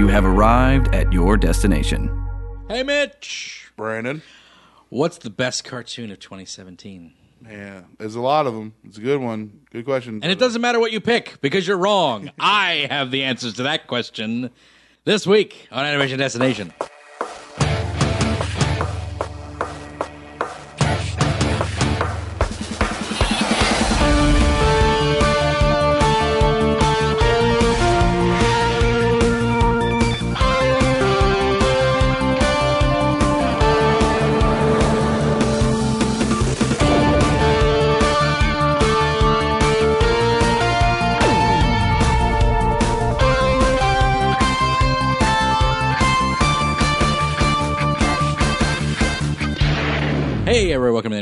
You have arrived at your destination. Hey, Mitch. Brandon. What's the best cartoon of 2017? Yeah, there's a lot of them. It's a good one. Good question. And it doesn't matter what you pick because you're wrong. I have the answers to that question this week on Animation Destination.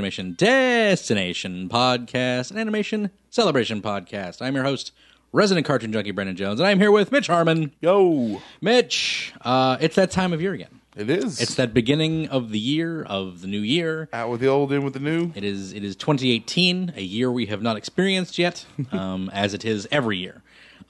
Animation Destination Podcast, an animation celebration podcast. I'm your host, resident cartoon junkie Brendan Jones, and I'm here with Mitch Harmon. Yo, Mitch, uh, it's that time of year again. it is. It's that beginning of the year, of the new year. out with the old, in with the new. It is it is 2018, a year we have not experienced yet, um, as it is every year.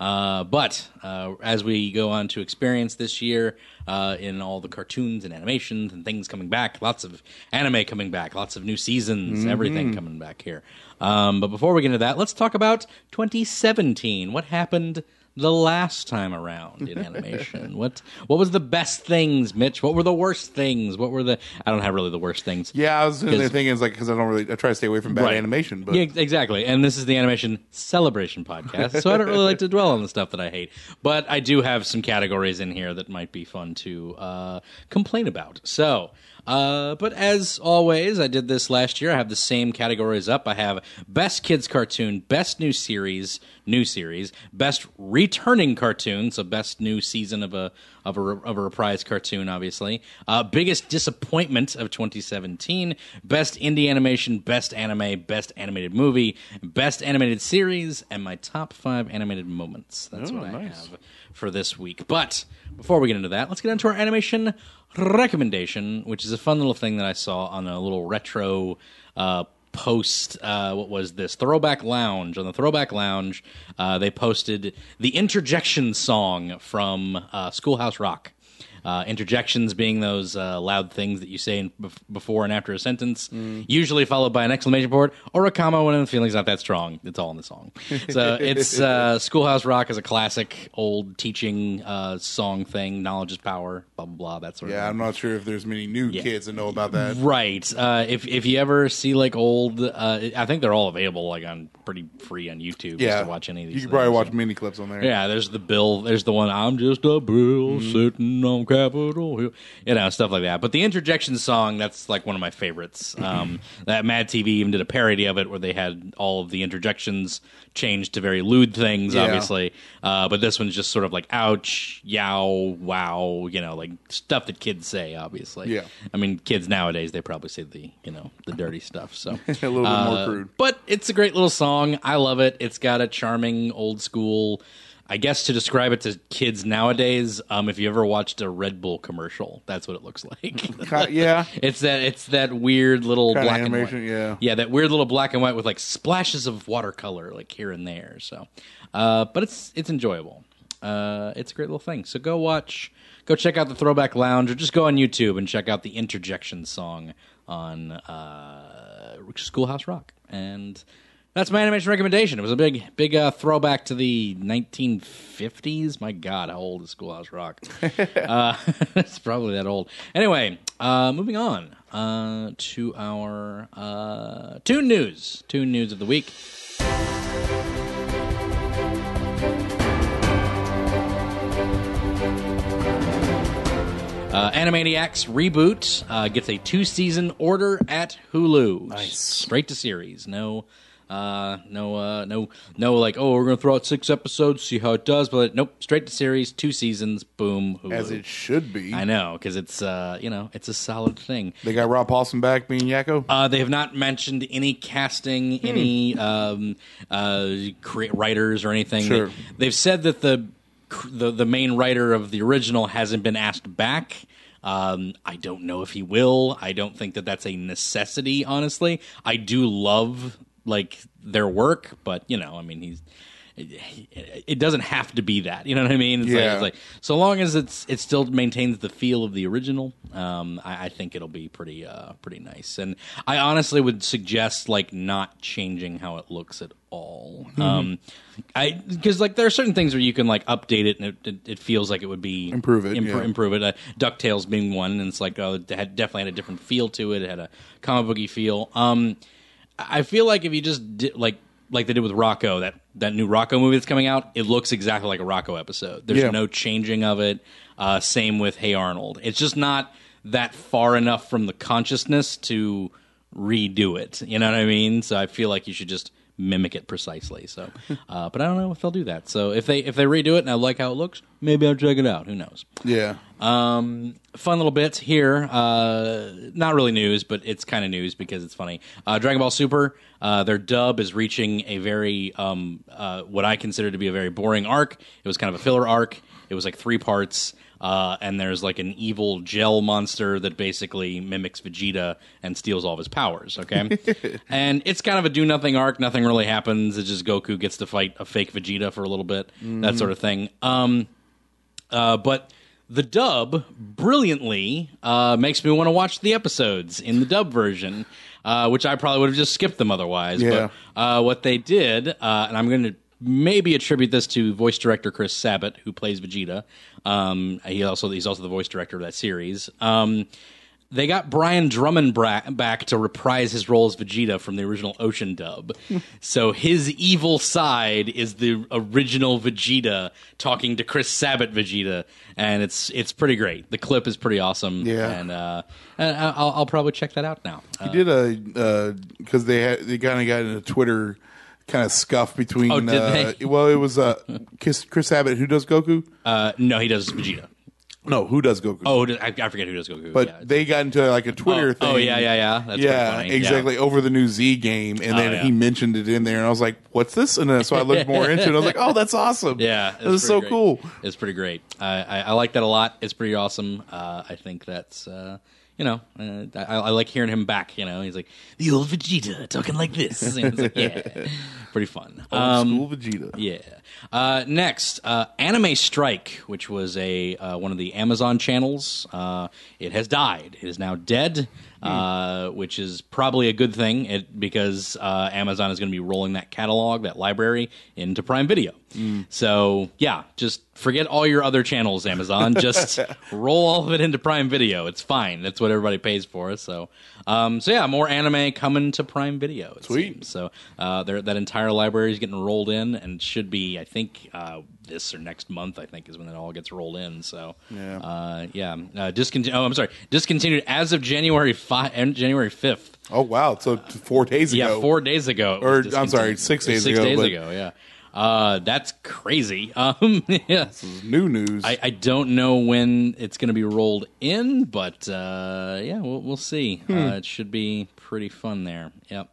Uh, but uh, as we go on to experience this year uh, in all the cartoons and animations and things coming back, lots of anime coming back, lots of new seasons, everything coming back here. Um, but before we get into that, let's talk about 2017. What happened the last time around in animation? what what was the best things, Mitch? What were the worst things? What were the I don't have really the worst things. Yeah, I was 'Cause- thinking, it's like, because I don't really, I try to stay away from bad Right. animation, but Yeah, exactly. And this is the animation celebration podcast, so I don't really like to dwell on the stuff that I hate. But I do have some categories in here that might be fun to uh, complain about. So, uh, but as always, I did this last year. I have the same categories up. I have best kids cartoon, best new series, new series, best returning cartoon, so best new season of a of a, of a reprise cartoon, obviously. Uh, biggest disappointment of 2017, best indie animation, best anime, best animated movie, best animated series, and my top five animated moments. That's what I nice. have for this week. But before we get into that, let's get into our animation recommendation, which is a fun little thing that I saw on a little retro. Uh, post uh, what was this throwback lounge on the throwback lounge uh, they posted the interjection song from uh, schoolhouse rock uh, interjections being those uh, loud things that you say in, bef- before and after a sentence, usually followed by an exclamation point or a comma when the feeling's not that strong. It's all in the song. So it's uh, Schoolhouse Rock is a classic old teaching uh, song thing. Knowledge is power. Blah blah blah. That sort of. yeah. I'm not sure if there's many new kids that know about that. Right. Uh, if if you ever see like old, uh, I think they're all available like on pretty free on YouTube. Yeah, just to watch any of these. You can probably things. watch mini clips on there. Yeah, there's the bill. There's the one. I'm just a bill sitting on Capitol Hill. You know, stuff like that. But the interjection song, that's like one of my favorites. Um, that Mad TV even did a parody of it where they had all of the interjections changed to very lewd things, Yeah. obviously. Uh, but this one's just sort of like ouch, yow, wow. You know, like stuff that kids say. Obviously. Yeah. I mean, kids nowadays they probably say the you know the dirty stuff. So a little bit more crude. but it's a great little song. I love it. It's got a charming old school. I guess to describe it to kids nowadays, um, if you ever watched a Red Bull commercial, that's what it looks like. Yeah, it's that it's that weird little Kinda black animation, and white. yeah. yeah, that weird little black and white with like splashes of watercolor like here and there. So, uh, but it's it's enjoyable. Uh, it's a great little thing. So go watch, go check out the Throwback Lounge, or just go on YouTube and check out the interjection song on uh, Schoolhouse Rock. And that's my animation recommendation. It was a big, big uh, throwback to the 1950s. My God, how old is Schoolhouse Rock? uh, it's probably that old. Anyway, uh, moving on uh, to our uh, tune news. Tune news of the week. Uh, Animaniacs reboot uh, gets a two-season order at Hulu. Nice, straight to series. No, uh, no, uh, no, no. Like, oh, we're gonna throw out six episodes, see how it does. But nope, straight to series, two seasons, boom, Hulu. as it should be. I know because it's uh, you know, it's a solid thing. They got Rob Paulsen back being Yakko. Uh, they have not mentioned any casting, any um, uh, cre- writers or anything. Sure. They, have said that the, the the main writer of the original hasn't been asked back. Um, I don't know if he will. I don't think that that's a necessity. Honestly, I do love like their work, but you know, I mean, he's it, doesn't have to be that. You know what I mean? It's, Yeah. like, it's like so long as it's it still maintains the feel of the original. Um, I, I think it'll be pretty uh, pretty nice. And I honestly would suggest like not changing how it looks at all. Mm-hmm. Um, I because like there are certain things where you can like update it and it, it, it feels like it would be Improve it, impro- yeah. improve it. Uh, Ducktales being one, and it's like oh, it had definitely had a different feel to it. It had a comic booky feel. Um, I feel like if you just did like like they did with Rocko, that that new Rocko movie that's coming out, it looks exactly like a Rocko episode. There's Yeah. no changing of it. Uh, same with Hey Arnold. It's just not that far enough from the consciousness to redo it. You know what I mean? So I feel like you should just mimic it precisely. So, uh, but I don't know if they'll do that. So if they if they redo it and I like how it looks, maybe I'll check it out. Who knows? Yeah. Um, fun little bits here. Uh, not really news, but it's kind of news because it's funny. Uh, Dragon Ball Super, uh, their dub is reaching a very, um, uh, what I consider to be a very boring arc. It was kind of a filler arc. It was like three parts. Uh, and there's like an evil gel monster that basically mimics Vegeta and steals all of his powers. Okay, and it's kind of a do nothing arc. Nothing really happens. It's just Goku gets to fight a fake Vegeta for a little bit, that sort of thing. Um, uh, but the dub brilliantly uh, makes me want to watch the episodes in the dub version, uh, which I probably would have just skipped them otherwise. Yeah. But uh, what they did, uh, and I'm going to maybe attribute this to voice director Chris Sabat, who plays Vegeta. Um, he also he's also the voice director of that series. Um, they got Brian Drummond bra- back to reprise his role as Vegeta from the original Ocean dub. so his evil side is the original Vegeta talking to Chris Sabat Vegeta, and it's it's pretty great. The clip is pretty awesome. Yeah. and, uh, and I'll, I'll probably check that out now. Uh, He did a because they had they kind of got in a Twitter kind of scuff between. Oh, did uh, they? Well, it was uh, Chris, Chris Sabat who does Goku. uh, no, he does Vegeta. No, who does Goku? Oh, I, I forget who does Goku. but yeah. they got into like a Twitter oh, thing. oh, yeah, yeah, yeah. That's yeah, exactly. Over the new Z game, and then Oh, yeah. he mentioned it in there, and I was like, "What's this?" And then so I looked more into it. and I was like, "Oh, that's awesome! Yeah, is so great. cool." It's pretty great. I, I, I like that a lot. It's pretty awesome. Uh, I think that's uh, you know uh, I, I like hearing him back. You know, he's like the old Vegeta talking like this. Like, yeah, pretty fun. Old Um, school Vegeta. yeah. Uh, next, uh, Anime Strike, which was a uh, one of the Amazon channels, uh, it has died. It is now dead, uh, which is probably a good thing it, because uh, Amazon is going to be rolling that catalog, that library, into Prime Video. So yeah, just forget all your other channels, Amazon. Just roll all of it into Prime Video. It's fine. That's what everybody pays for. So, um, so yeah, more anime coming to Prime Video. Sweet. seems. So uh, that entire library is getting rolled in, and should be, I think, uh, this or next month. I think is when it all gets rolled in. So Yeah. uh, yeah. Uh, discontinued. Oh, I'm sorry, discontinued as of January five, January fifth. Oh wow! So four days ago. Yeah, four days ago. Or, I'm sorry, six days six ago, days but- ago. Yeah. Uh, that's crazy. Um, yeah. This is new news. I, I don't know when it's going to be rolled in, but uh, yeah, we'll, we'll see. Hmm. Uh, it should be pretty fun there. Yep.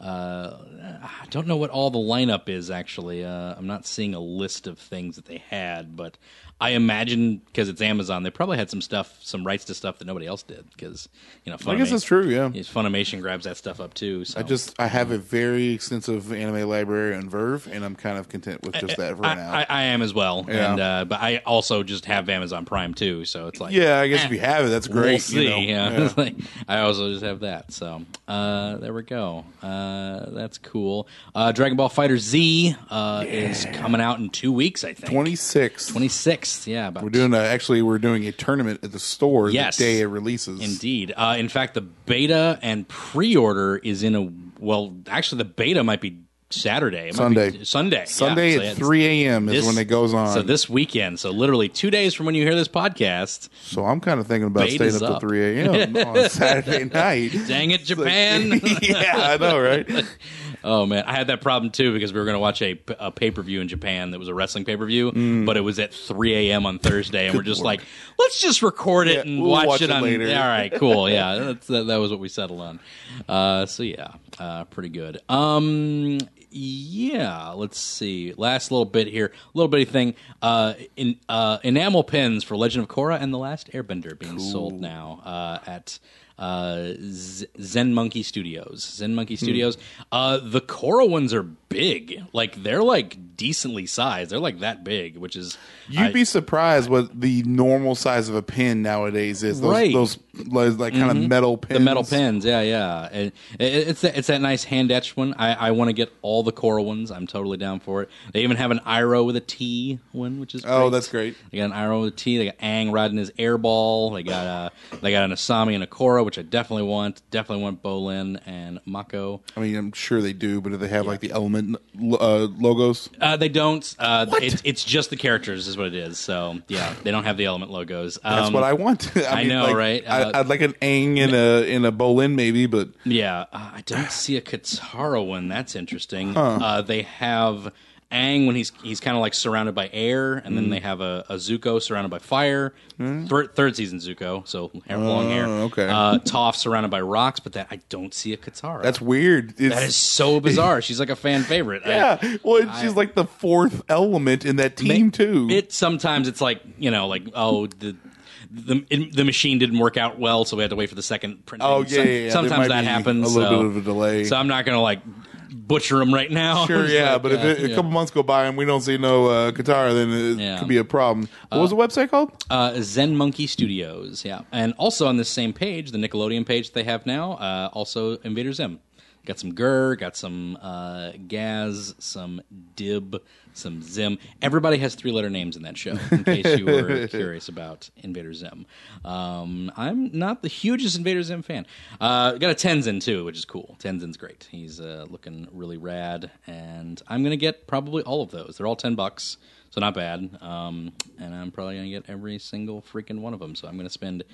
Uh, I don't know what all the lineup is actually. Uh, I'm not seeing a list of things that they had, but I imagine because it's Amazon, they probably had some stuff, some rights to stuff that nobody else did. Because you know, I guess Funimation- that's true. Yeah. yeah, Funimation grabs that stuff up too. So I just I have a very extensive anime library on VRV, and I'm kind of content with just that for I, now. I, I am as well, Yeah. and uh, but I also just have Amazon Prime too, so it's like yeah, I guess eh. if you have it, that's great. We'll see. you know? yeah. Yeah. Like, I also just have that. So uh, there we go. Uh, that's cool. Uh, Dragon Ball FighterZ uh, is coming out in two weeks. I think Twenty six. twenty sixth. Yeah, about We're doing a, actually we're doing a tournament at the store Yes. the day it releases. Indeed. Uh, in fact, the beta and pre-order is in a well. Actually, the beta might be Saturday. It might be Sunday. Sunday. Sunday Yeah, so at it's- three a.m. is this- when it goes on. So this weekend. So literally two days from when you hear this podcast. So I'm kind of thinking about staying up up. till 3 a.m. on Saturday night. Dang it, Japan! yeah, I know, right? Oh man, I had that problem too because we were going to watch a, a pay per view in Japan that was a wrestling pay per view, but it was at 3 a.m. on Thursday, and we're just lord. like, let's just record it Yeah, and we'll watch, watch it it on. later. All right, cool. Yeah, that's, that, that was what we settled on. Uh, so yeah, uh, pretty good. Um, yeah, let's see. Last little bit here, little bitty thing. Uh, in uh, enamel pins for Legend of Korra and the Last Airbender being sold now uh, at uh, Zen Monkey Studios. Zen Monkey Studios. Uh, the Korra ones are big. Like they're like decently sized. They're like that big, which is You'd I- be surprised what the normal size of a pin nowadays is. Those, Right. those like, like kind of metal pins. the metal pins. Yeah, yeah. And it, it's that, it's that nice hand etched one. I, I want to get all the Korra ones. I'm totally down for it. They even have an Iroh with a T one, which is Oh, that's great. They got an Iroh with a T. They got Aang riding his air ball. They got uh, they got an Asami and a Korra, which I definitely want. Definitely want Bolin and Mako. I mean, I'm sure they do, but do they have like the element uh, logos? Uh, they don't. Uh, it, it's just the characters, is what it is. So yeah, they don't have the element logos. That's Um, what I want. I, I mean, know, like, right? I, Uh, I'd like an Aang in a in a Bolin maybe, but Yeah, uh, I don't see a Katara one. That's interesting. Uh, they have Aang when he's he's kind of like surrounded by air, and then they have a, a Zuko surrounded by fire. Third, third season Zuko, so hair, long hair. Oh, okay. Uh, Toph surrounded by rocks, but that I don't see a Katara. that's weird. It's, that is so bizarre. She's like a fan favorite. I- yeah. Well, she's like the fourth element in that team too. It sometimes it's like you know, like oh the. The, it- the machine didn't work out well, so we had to wait for the second printing. Oh, yeah, yeah, yeah. There Sometimes that be happens. a little so- bit of a delay. So I'm not gonna like butcher them right now. Sure, yeah, like, but uh, if it, a couple months go by and we don't see no uh, Katara, then it could be a problem. What was the website called? Uh, Zen Monkey Studios, yeah, and also on this same page, the Nickelodeon page they have now, uh, also Invader Zim. Got some GIR, got some uh, Gaz, some Dib, some Zim. Everybody has three letter names in that show, in case you were curious about Invader Zim. Um, I'm not the hugest Invader Zim fan. Uh, got a Tenzin too, which is cool. Tenzin's great. He's uh, looking really rad, and I'm gonna get probably all of those. They're all ten bucks, so not bad. Um, and I'm probably gonna get every single freaking one of them. So I'm gonna spend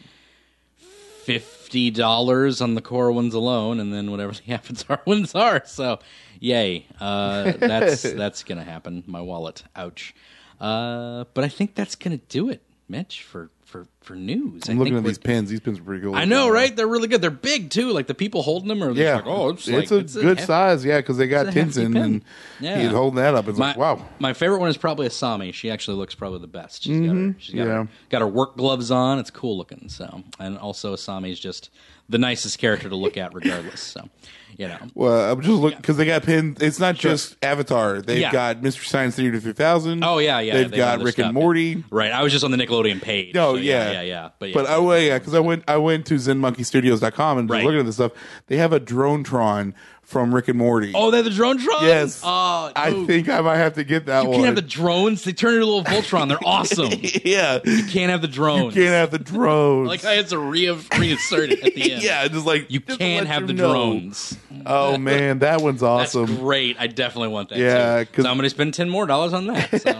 fifty dollars on the core ones alone, and then whatever the Avatar ones are. So, yay! Uh, that's that's gonna happen. My wallet, ouch. Uh, but I think that's gonna do it, Mitch, for for for news. I I'm looking think at these pins. These pins are pretty cool. I know, right? They're really good. They're big too. Like the people holding them are just Yeah. like, oh, it's, it's like, a good hef- size, yeah, because they got it's Tenzin and Yeah. he's holding that up. It's My, like, wow. my favorite one is probably Asami. She actually looks probably the best. She's got her, she's got, Mm-hmm. Yeah. her, got her work gloves on. It's cool looking. So, and also Asami's just the nicest character to look at, regardless. So, you know, Well, I'm just looking because they got pins. It's not just Avatar. They've Yeah. got Mystery Science Theater 3000. Oh yeah, yeah. They've they got other Rick and. Morty. Right. I was just on the Nickelodeon page. No, so yeah, yeah, yeah. But yeah, But oh yeah, because I went I went to ZenMonkeyStudios.com and was Right. looking at this stuff. They have a drone Tron from Rick and Morty. oh, they're the drone drones. yes. Oh, I dude. think I might have to get that you one. can't have the drones. They turn into little Voltron. They're awesome. yeah, you can't have the drones. You can't have the drones. like I had to re- reinsert it at the end. yeah, just like You just can't have you the know. drones. Oh man, that one's That's awesome. great. I definitely want that. Yeah, because so I'm going to spend ten more dollars on that. So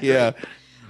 yeah,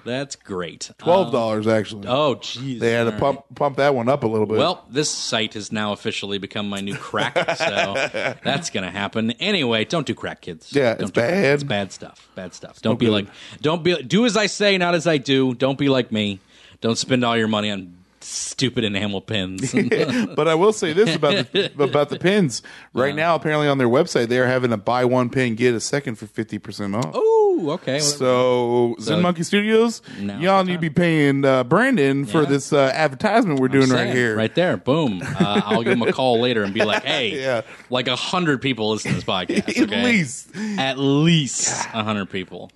that's great. twelve Um, dollars actually. oh, jeez. they had to All pump pump that one up a little bit. Well, this site has now officially become my new crack, so that's going to happen. Anyway, don't do crack, kids. Yeah, don't it's do bad. It's bad stuff. Bad stuff. Don't be good. like. Don't be. Do as I say, not as I do. Don't be like me. Don't spend all your money on stupid enamel pins. but I will say this about the, about the pins. Right now, apparently on their website, they are having a buy one pin get a second for fifty percent off. Ooh, okay. Well, So, Zen Monkey Studios, y'all need to be paying uh, Brandon for Yeah. this uh, advertisement we're doing right saying, here. Right there. Boom. Uh, I'll give him a call later and be like, hey, Yeah. like a hundred people listen to this podcast. At okay? least. At least a hundred people.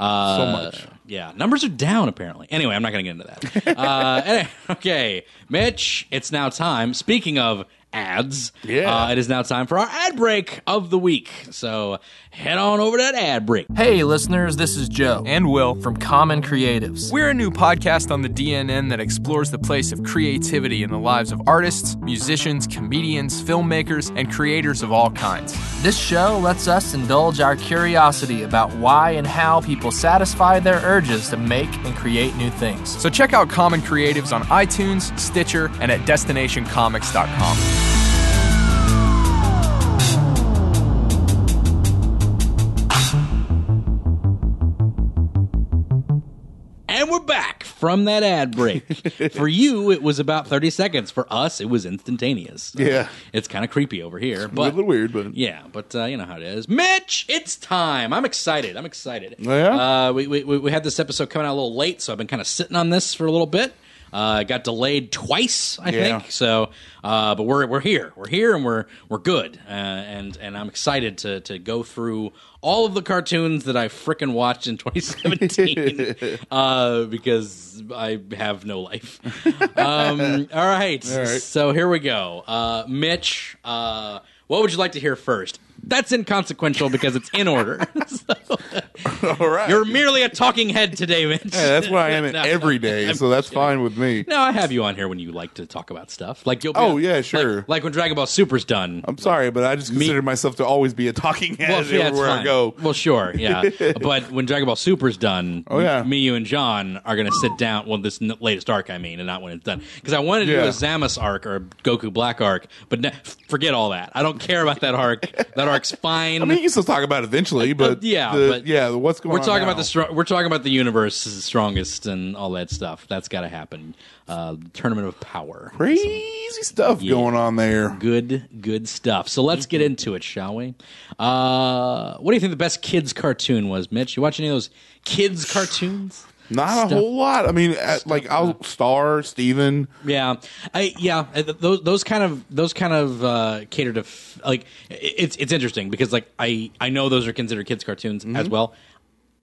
Uh, So much. Yeah. Numbers are down, apparently. Anyway, I'm not going to get into that. uh, anyway, okay. Mitch, it's now time. Speaking of ads, Yeah. uh, it is now time for our ad break of the week. So head on over to that ad break. Hey, listeners, this is Joe and Will. from Common Creatives. We're a new podcast on the DNN that explores the place of creativity in the lives of artists, musicians, comedians, filmmakers, and creators of all kinds. This show lets us indulge our curiosity about why and how people satisfy their urges to make and create new things. So check out Common Creatives on iTunes, Stitcher, and at destinationcomics.com. we're back from that ad break. for you, it was about 30 seconds. For us, it was instantaneous. So Yeah. It's kind of creepy over here. a But little weird, but yeah, but uh, you know how it is. Mitch, it's time. I'm excited. I'm excited. Oh, yeah? Uh, we, we we had this episode coming out a little late, so I've been kind of sitting on this for a little bit. Uh, got delayed twice, I Yeah. think. So, uh, but we're we're here. We're here, and we're we're good. Uh, and and I'm excited to to go through all of the cartoons that I frickin' watched in 2017 uh, because I have no life. um, all right. All right. So here we go. Uh, Mitch, uh, what would you like to hear first? That's inconsequential because it's in order. So, All right. you're merely a talking head today, Mitch. Hey, that's what I am No, every I'm- so that's kidding. fine with me. No, I have you on here when you like to talk about stuff. Like you'll. Be Oh, on- yeah, sure. Like, when Dragon Ball Super's done. I'm sorry, but I just consider myself to always be a talking head well, yeah, everywhere I go. Well, sure, yeah. but when Dragon Ball Super's done, Oh, yeah. me, you, and John are going to sit down. Well, this n- latest arc, I mean, and not when it's done, because I wanted to do a Zamas arc or a Goku Black arc, but ne- forget all that. I don't care about that arc. that arc's fine. I mean, you can still talk about it eventually, but Uh, yeah, the- but yeah, what's going on. we're on? talking now? about the we're talking about the universe's strongest and all that stuff. That's got to happen. Uh, Tournament of Power. crazy stuff going on there. Good, good stuff. So let's get into it, shall we? Uh, what do you think the best kids cartoon was, Mitch? You watch any of those kids cartoons? Not Stuff. a whole lot. I mean, at, like I'll star Steven. Yeah, I yeah those those kind of those kind of uh, cater to f- like it's it's interesting because like I I know those are considered kids cartoons as well.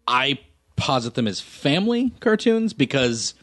I posit them as family cartoons because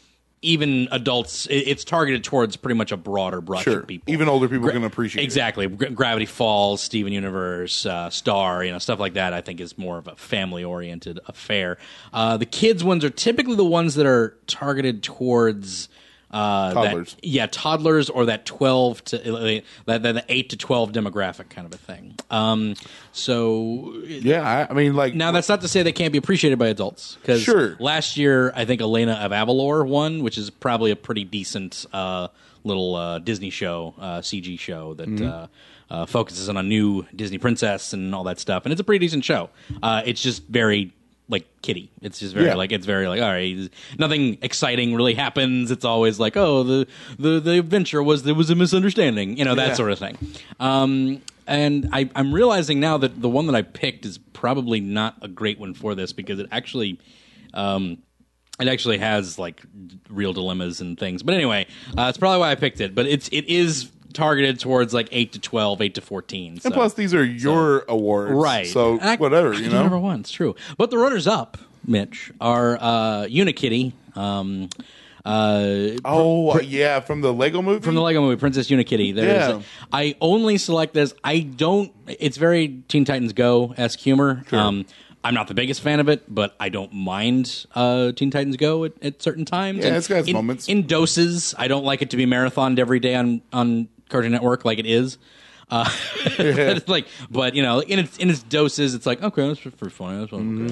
even adults, it's targeted towards pretty much a broader brush Sure, of people. even older people can appreciate it. exactly. Gra- Gravity Falls, Steven Universe, uh, Star, you know, stuff like that. I think is more of a family-oriented affair. Uh, the kids ones are typically the ones that are targeted towards. Uh, that- yeah, toddlers or that twelve to uh, that, that the eight to twelve demographic kind of a thing. Um, so Yeah, I, I mean, like now that's not to say they can't be appreciated by adults. Because Sure. last year I think Elena of Avalor won, which is probably a pretty decent uh, little uh, Disney show, uh, CG show that Mm-hmm. uh, uh, focuses on a new Disney princess and all that stuff, and it's a pretty decent show. Uh, it's just very like kitty. It's just very Yeah. like it's very like all right, nothing exciting really happens. It's always like oh the the the adventure was there was a misunderstanding, you know that Yeah. sort of thing. Um, and I, I'm realizing now that the one that I picked is probably not a great one for this because it actually. Um, it actually has like d- real dilemmas and things, but anyway, uh, that's probably why I picked it. But it's it is targeted towards like eight to 12, 8 to fourteen. So. and plus these are your awards, Right. So I- whatever, I you know. Number one, it's true. But the runners up, Mitch, are uh, Unikitty. Um, uh, Oh yeah, from the Lego movie. from the Lego Movie, Princess Unikitty. There's Yeah. I only select this. I don't. It's very Teen Titans Go esque humor. Um, I'm not the biggest fan of it, but I don't mind uh, Teen Titans Go at, at certain times. Yeah, And it's got its in, moments. in doses. I don't like it to be marathoned every day on on Cartoon Network like it is. Uh, it's like, but you know, in its in its doses, it's like okay, that's pretty funny. That's, okay, Mm-hmm.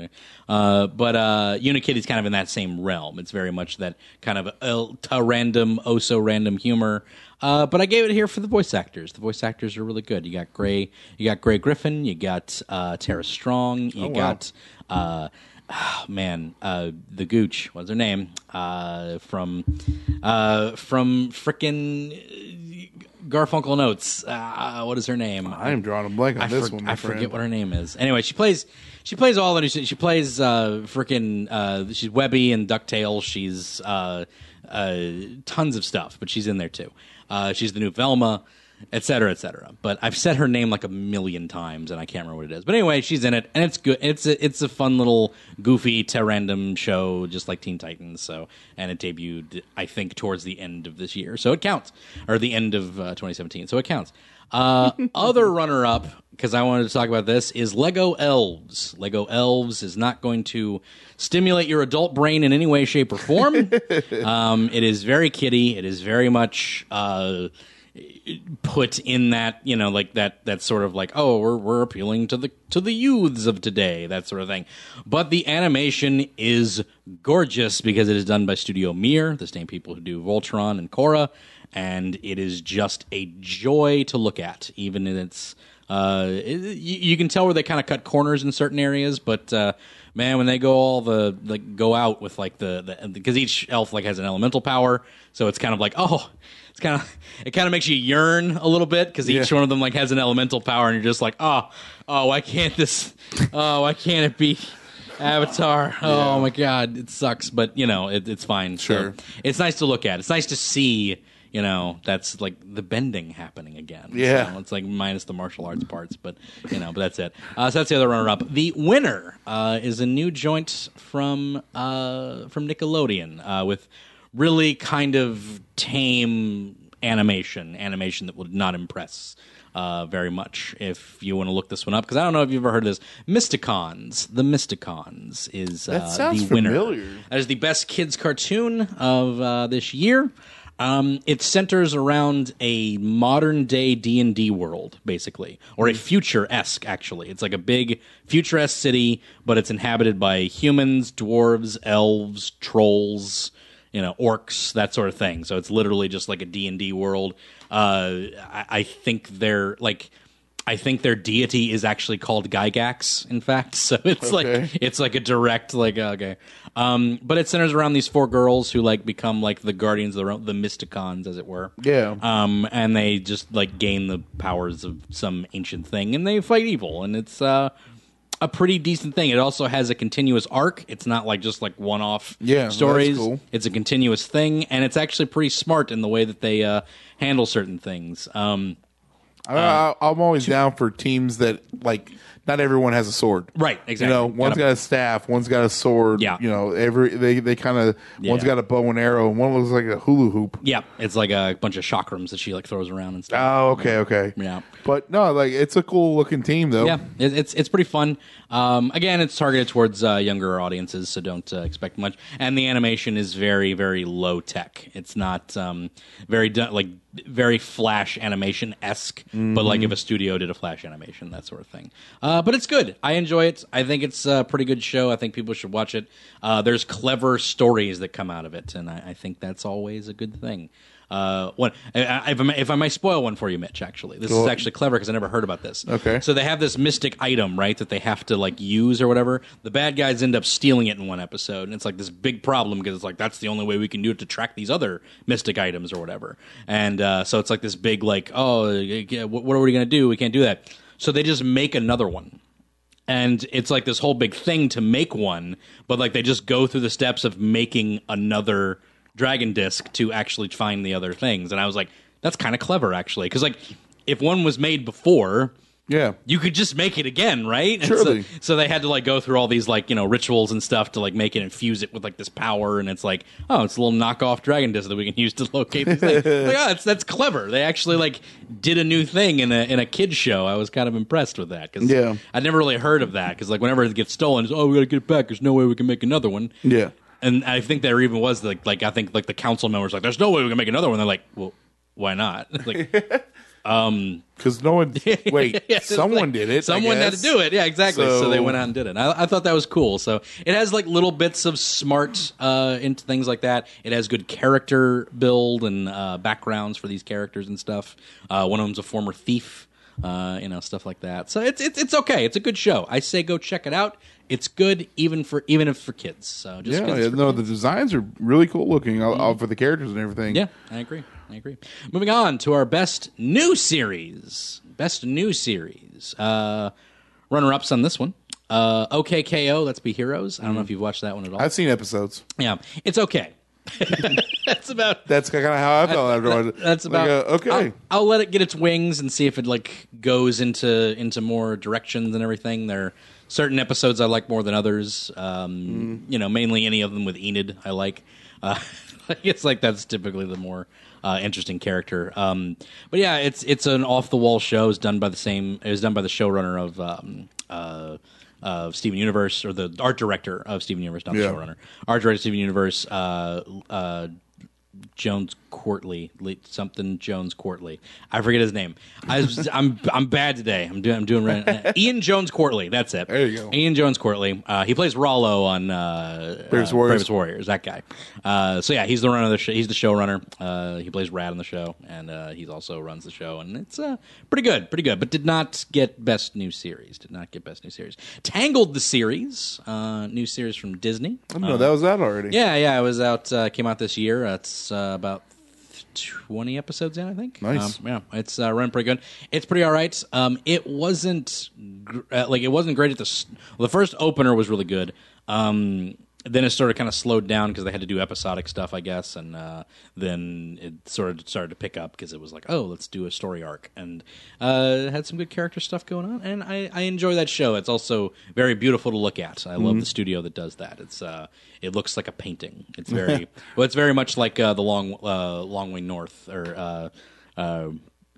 that's. Uh, but uh, Unikitty's kind of in that same realm. It's very much that kind of to random, oh so random humor. Uh, but I gave it here for the voice actors. The voice actors are really good. You got Gray, you got Grey Griffin, you got uh, Tara Strong, you Oh, got. Uh, oh, man, uh, the Gooch, what's her name? Uh, from uh, from frickin' Garfunkel notes. Uh, what is her name? I am drawing a blank on I, this for- one. my I forget what her name is. Anyway, she plays she plays all that. She, she plays uh, freaking uh, she's Webby and Ducktales. She's uh, uh, tons of stuff, but she's in there too. Uh, she's the new Velma, et cetera, et cetera. But I've said her name like a million times, and I can't remember what it is. But anyway, she's in it, and it's good. It's a, it's a fun little goofy random show, just like Teen Titans. So, and it debuted, I think, towards the end of this year, so it counts, or the end of uh, 2017, so it counts. Uh, other runner up, because I wanted to talk about this, is Lego Elves. Lego Elves is not going to stimulate your adult brain in any way, shape, or form. um, it is very kiddie. It is very much. Uh, put in that you know like that that sort of like oh we're we're appealing to the to the youths of today that sort of thing. But the animation is gorgeous because it is done by Studio Mir the same people who do Voltron and Korra and it is just a joy to look at even in its uh it, you, you can tell where they kind of cut corners in certain areas but uh man when they go all the like go out with like the because each elf like has an elemental power so it's kind of like oh it's kind of it kind of makes you yearn a little bit because each Yeah. one of them like has an elemental power and you're just like oh oh why can't this oh why can't it be Avatar. Oh my god, it sucks, but you know it, it's fine. So Sure. it's nice to look at. It's nice to see. You know, that's like the bending happening again. Yeah. So it's like minus the martial arts parts, but you know, but that's it. Uh, so that's the other runner-up. The winner uh, is a new joint from uh, from Nickelodeon uh, with really kind of tame animation, animation that would not impress uh, very much. If you want to look this one up, because I don't know if you've ever heard of this, Mysticons. The Mysticons is uh, That sounds the winner. familiar. That is the best kids cartoon of uh, this year. Um, it centers around a modern day D and D world, basically, or a future esque. Actually, it's like a big future-esque city, but it's inhabited by humans, dwarves, elves, trolls, you know, orcs, that sort of thing. So it's literally just like a D and D world. Uh, I, I think they're like. I think their deity is actually called Gygax, in fact. So it's Okay. like it's like a direct like okay, um, but it centers around these four girls who like become like the guardians of the, the Mysticons, as it were. Yeah. Um, and they just like gain the powers of some ancient thing, and they fight evil, and it's uh, a pretty decent thing. It also has a continuous arc. It's not like just like one off Yeah, stories. cool. It's a continuous thing, and it's actually pretty smart in the way that they uh, handle certain things. Um, I, I, I'm always down for teams that like not everyone has a sword. Right, exactly. You know, one's Gotta- got a staff, one's got a sword. Yeah. You know, every they they kind of one's Yeah. got a bow and arrow, and one looks like a hula hoop. yeah, it's like a bunch of chakrams that she like throws around and stuff. Oh, okay, okay. Yeah. But no, like it's a cool looking team though. Yeah, it, it's it's pretty fun. Um, again, it's targeted towards uh, younger audiences, so don't uh, expect much. And the animation is very very low tech. It's not um, very like very Flash animation esque, but like if a studio did a Flash animation, that sort of thing. Uh, but it's good. I enjoy it. I think it's a pretty good show. I think people should watch it. Uh, there's clever stories that come out of it, and I, I think that's always a good thing. Uh, one, I- if I, may, if I may spoil one for you, Mitch. Actually, this is actually clever because I never heard about this. Okay. So they have this mystic item, right, that they have to like use or whatever. The bad guys end up stealing it in one episode, and it's like this big problem because it's like that's the only way we can do it to track these other mystic items or whatever. And uh, so it's like this big like, oh, what what are we gonna do? We can't do that. So they just make another one and it's like this whole big thing to make one but like they just go through the steps of making another dragon disc to actually find the other things and i was like that's kind of clever actually because like if one was made before Yeah. you could just make it again, right? And Surely. So, so they had to like go through all these like you know rituals and stuff to like make it infuse it with like this power, and it's like oh, it's a little knockoff dragon disc that we can use to locate these things. like, oh, that's that's clever. They actually like did a new thing in a in a kids show. I was kind of impressed with that because Yeah. I'd never really heard of that because like whenever it gets stolen, it's oh we got to get it back. There's no way we can make another one. Yeah. And I think there even was like like I think like the council members like there's no way we can make another one. They're like well why not? Like Because no one. Wait, Yeah, someone like- did it. Someone had to do it. Yeah, exactly. So, So- they went out and did it. I, I thought that was cool. So it has like little bits of smart uh, into things like that. It has good character build and uh, backgrounds for these characters and stuff. Uh, one of them's a former thief. Uh, you know stuff like that. So it's it's it's okay. It's a good show. I say go check it out. It's good even for even if for kids. So just Yeah, no, the designs are really cool looking all, all for the characters and everything. Yeah, I agree. I agree. Moving on to our best new series. Best new series. Uh, runner ups on this one. Uh, OK K.O., Let's Be Heroes. I don't know if you've watched that one at all. I've seen episodes. yeah, it's okay. That's about That's kind of how I felt after I that's about like, uh, okay. I'll, I'll let it get its wings and see if it like goes into into more directions and everything. There are certain episodes I like more than others. Um, You know, mainly any of them with Enid I like. Uh, it's like that's typically the more uh, interesting character. Um, but yeah, it's it's an off the wall show. It's done by the same. It was done by the showrunner of. Um, uh, of Steven Universe, or the art director of Steven Universe, not the Yeah. showrunner. Art director of Steven Universe, uh, uh, Jones Quartey, something Jones-Quartey. I forget his name. I was, I'm I'm bad today. I'm doing I'm doing right. Ian Jones-Quartey. That's it. There you go. Ian Jones-Quartey. Uh, he plays Rollo on uh, Bravest uh, Warriors. Bravest Warriors. That guy. Uh, so yeah, he's the runner of the show. He's the showrunner. Uh, he plays Rad on the show, and uh, he also runs the show. And it's uh, pretty good, pretty good. But did not get best new series. Did not get best new series. Tangled the series, uh, new series from Disney. I know that was out already. Yeah, yeah, it was out. Uh, came out this year. Uh, it's uh, about twenty episodes in, I think. Nice. Um, yeah, it's uh, running pretty good. It's pretty all right. Um, it wasn't gr- uh, like it wasn't great at the s- well, the first opener was really good. Um, then it sort of kind of slowed down because they had to do episodic stuff, I guess, and uh, then it sort of started to pick up because it was like, oh, let's do a story arc, and uh, had some good character stuff going on, and I, I enjoy that show. It's also very beautiful to look at. I love the studio that does that. It's uh, it looks like a painting. It's very well, it's very much like uh, the long uh, long way north or. Uh, uh,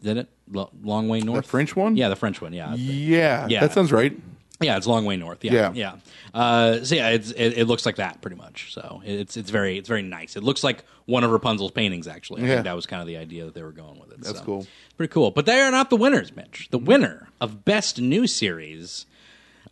did it Lo- long way north? French one? Yeah, the French one. Yeah, Yeah, Yeah. that sounds right. Yeah, it's a long way north. Yeah, Yeah. yeah. Uh, so yeah, it's, it, it looks like that pretty much. So it's it's very it's very nice. It looks like one of Rapunzel's paintings. Actually, I Yeah. think that was kind of the idea that they were going with it. That's So, cool. Pretty cool. But they are not the winners, Mitch. The winner of best new series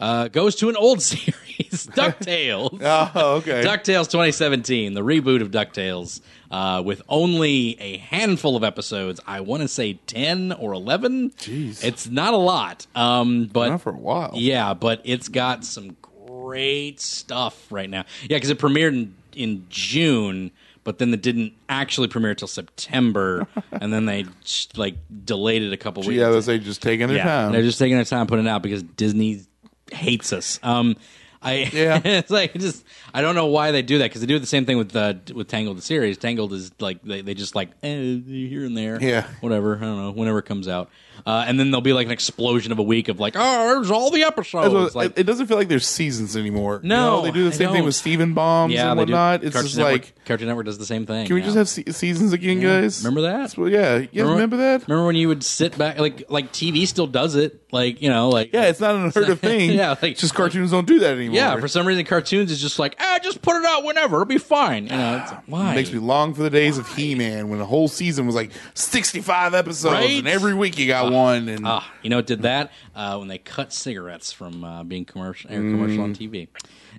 uh, goes to an old series, Ducktales. Oh, okay. DuckTales 2017, the reboot of DuckTales, uh, with only a handful of episodes. I want to say 10 or 11. Jeez. It's not a lot. Um, but Not for a while. yeah, but it's got some great stuff right now. Yeah, because it premiered in, in June, but then it didn't actually premiere till September, and then they like delayed it a couple weeks. Yeah, they just taking their Yeah, time. they're just taking their time putting it out because Disney hates us. Um, I Yeah. it's like just I don't know why they do that because they do the same thing with uh, with Tangled the series. Tangled is like they, they just like eh, here and there, Yeah. whatever. I don't know whenever it comes out, uh, and then there'll be like an explosion of a week of like oh there's all the episodes. What- like it, it doesn't feel like there's seasons anymore. You No, know, they do the I same thing with Steven Bombs yeah, and whatnot. It's Cartoon just Network, like, Cartoon Network does the same thing. can we yeah. just have se- seasons again, guys? Remember that? What- yeah, you guys remember, that? Remember when you would sit back like like TV still does it like you know like Yeah, it's not an unheard of thing. Yeah, like- it's just cartoons don't do that anymore. Yeah, for some reason, cartoons is just like, ah, just put it out whenever, it'll be fine. You know, it's like, why? It makes me long for the days of He-Man when the whole season was like 65 episodes Right? and every week you got one. And Ah, you know what did that? Uh, when they cut cigarettes from uh, being commercial, air commercial on TV.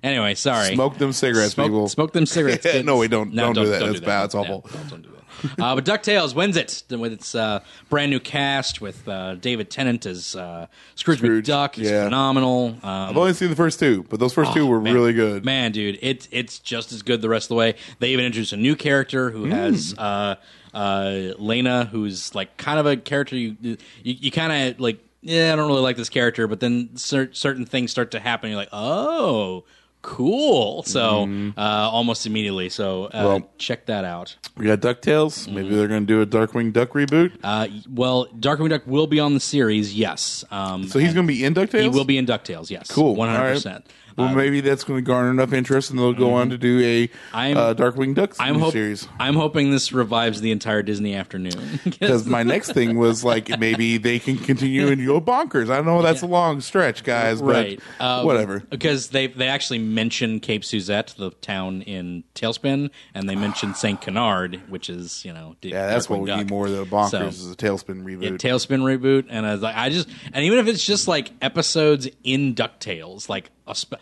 Anyway, sorry. Smoke them cigarettes, smoke, people. smoke them cigarettes. kids. No, we don't- don't do that. That's bad. It's awful. don't, do that. Uh, but DuckTales wins it with its uh, brand new cast with uh, David Tennant as uh, Scrooge, Scrooge, McDuck. He's yeah. phenomenal. Um, I've only seen the first two, but those first two were Man. really good. Man, dude, it's it's just as good the rest of the way. They even introduced a new character who has uh, uh, Lena, who's like kind of a character you you, you kind of like. Yeah, I don't really like this character, but then cer- certain things start to happen. You're like, oh, cool. So uh, almost immediately. So uh, Well- check that out. We got DuckTales. Maybe they're going to do a Darkwing Duck reboot. Uh, well, Darkwing Duck will be on the series, yes. Um, So he's going to be in DuckTales? he will be in Ducktales, yes. Cool. one hundred percent. Well, maybe that's going to garner enough interest, and they'll go on to do a Mm-hmm. I'm- uh, Darkwing Duck I'm, series. I'm hoping this revives the entire Disney afternoon. Because my next thing was like maybe they can continue and go bonkers. I don't know that's a long stretch, guys, but right. Um, whatever. Because they they actually mention Cape Suzette, the town in TaleSpin, and they mention Saint Canard, which is you know D- Yeah, that's what Darkwing we Duck. need more than a bonkers So, is a tailspin reboot. yeah, TaleSpin reboot, and I was like, I just and even if it's just like episodes in Ducktales, like a spe-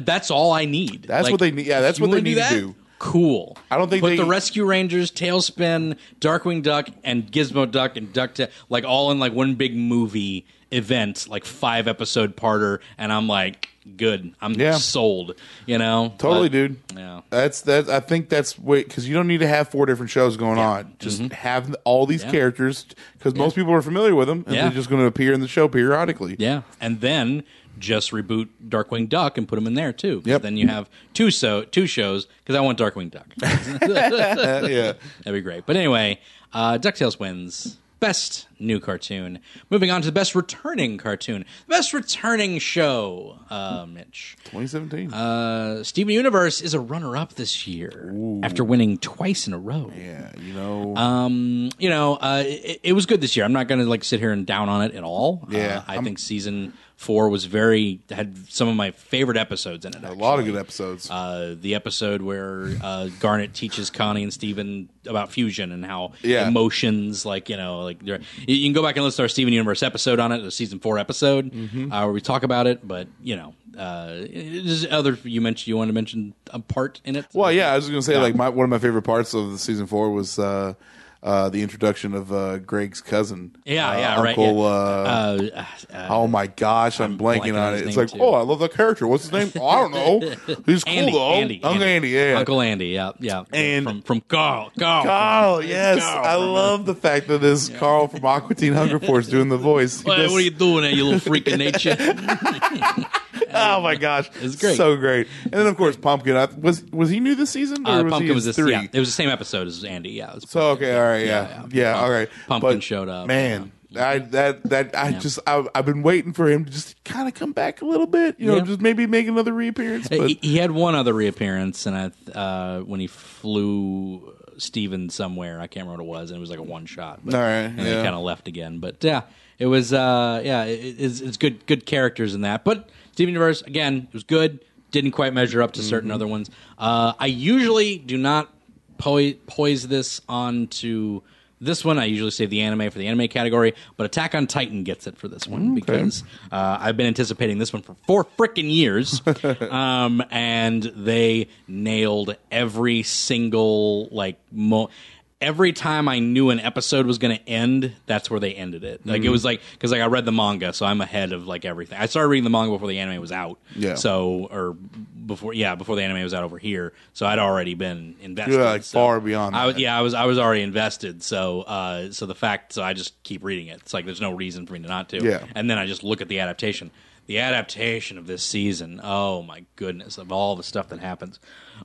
that's all I need. That's Like, what they need- yeah, that's what they need to do. Cool. I don't think put they- the Rescue Rangers, TaleSpin, Darkwing Duck, and Gizmo Duck and Ducktail like all in like one big movie event, like five episode parter, and I'm like, good. I'm Yeah. sold. You know, Totally, But- dude. Yeah. That's that. I think that's wait because you don't need to have four different shows going on. Just have all these Mm-hmm. Yeah. characters because most people are familiar with them, and Yeah. they're just going to appear in the show periodically. Yeah, and then just reboot Darkwing Duck and put them in there too. Yep. Then you have two so two shows because I want Darkwing Duck. Yeah. That'd be great. But anyway, uh, Ducktales wins best new cartoon. Moving on to the best returning cartoon, the best returning show. Uh, Mitch, 2017. uh, Steven Universe is a runner-up this year after winning twice in a row. yeah, you know. Um, you know, uh, it, it was good this year. I'm not going to like sit here and down on it at all. Yeah, uh, I I'm- think season four was very had some of my favorite episodes in it. a lot of good episodes. Uh, the episode where uh, Garnet teaches Connie and Steven about fusion and how Yeah. emotions, like you know, like you can go back and listen to our Steven Universe episode on it, the season four episode, Mm-hmm. uh, where we talk about it. But you know, uh, there's other you mentioned you want to mention a part in it. well, yeah, I was going to say like my one of my favorite parts of the season four was uh, uh, the introduction of uh, Greg's cousin. Yeah, uh, yeah, right, Uncle, yeah. Uh, oh my gosh, I'm, blanking, blanking on it. It's like, too. oh, I love that character. What's his name? Oh, I don't know. He's cool Andy, though. Andy, Uncle Andy, yeah. Uncle Andy, yeah, yeah. And- from from Carl, Carl, Carl, yes, Carl I love the fact that this Carl from Aqua Teen Hunger Force doing the voice. Hey, what are you doing there, you little freak of nature? oh my gosh, It's great. so great. And then of course Pumpkin I, was was he new this season or Uh, was Pumpkin he was this. three? Yeah, it was the same episode as Andy. Yeah. It was So okay, all right, yeah, Yeah, yeah, yeah. all right. Pumpkin But, showed up, Man, I that that I just I, I've been waiting for him to just kind of come back a little bit, you know, Yeah. just maybe make another reappearance. But he, he had one other reappearance, and I uh, when he flew Steven somewhere, I can't remember what it was, and it was like a one shot. But, All right, and yeah. he kind of left again. But yeah, it was uh, yeah, it, it's, it's good good characters in that. But Steven Universe again, it was good. Didn't quite measure up to certain Mm-hmm. other ones. Uh, I usually do not poi- poise this onto. This one I usually save the anime for the anime category, but Attack on Titan gets it for this one because uh, I've been anticipating this one for four freaking years, um, and they nailed every single like mo- every time I knew an episode was going to end, that's where they ended it. Like it Mm. was like because like I read the manga, so I'm ahead of like everything. I started reading the manga before the anime was out, Yeah. So or before yeah before the anime was out over here, so I'd already been invested. You're, like, so far beyond I was, yeah, I was I was already invested. So uh, so the fact so I just keep reading it. It's like there's no reason for me to not to. Yeah. And then I just look at the adaptation. The adaptation of this season. Oh my goodness! Of all the stuff that happens,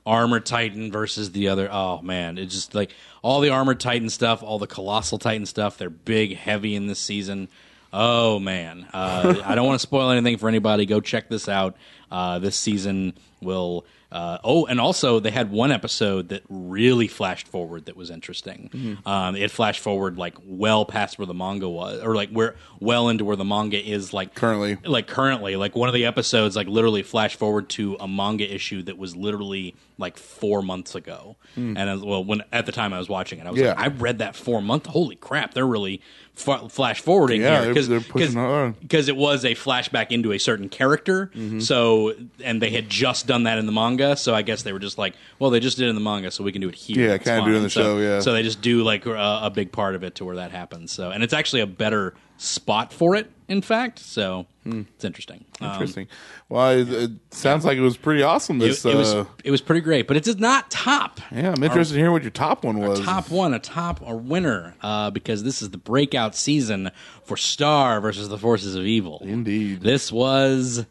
Armor Titan versus the other. Oh man, it's just like all the Armor Titan stuff, all the Colossal Titan stuff. They're big, heavy in this season. Oh man, uh, I don't want to spoil anything for anybody. Go check this out. Uh, this season will. Uh, oh, and also they had one episode that really flashed forward that was interesting. Mm-hmm. Um, it flashed forward like well past where the manga was, or like where well into where the manga is like Currently. like currently like one of the episodes like literally flashed forward to a manga issue that was literally like four months ago and as, well when at the time i was watching it i was. Yeah. like i read that four month holy crap they're really f- flash forwarding Yeah, here they're- they're pushing hard. because it was a flashback into a certain character Mm-hmm. so and they had just done that in the manga so i guess they were just like well they just did it in the manga so we can do it here Yeah, kinda do it in the So- show, yeah. so they just do like a, a big part of it to where that happens so and it's actually a better spot for it in fact so it's interesting Um, Interesting. well, it, it sounds like it was pretty awesome. it, This, it was uh, it was pretty great, but it did not top yeah, I'm interested to hear what your top one was. top one, a top a winner, uh, because this is the breakout season for Star versus the Forces of Evil. Indeed. this was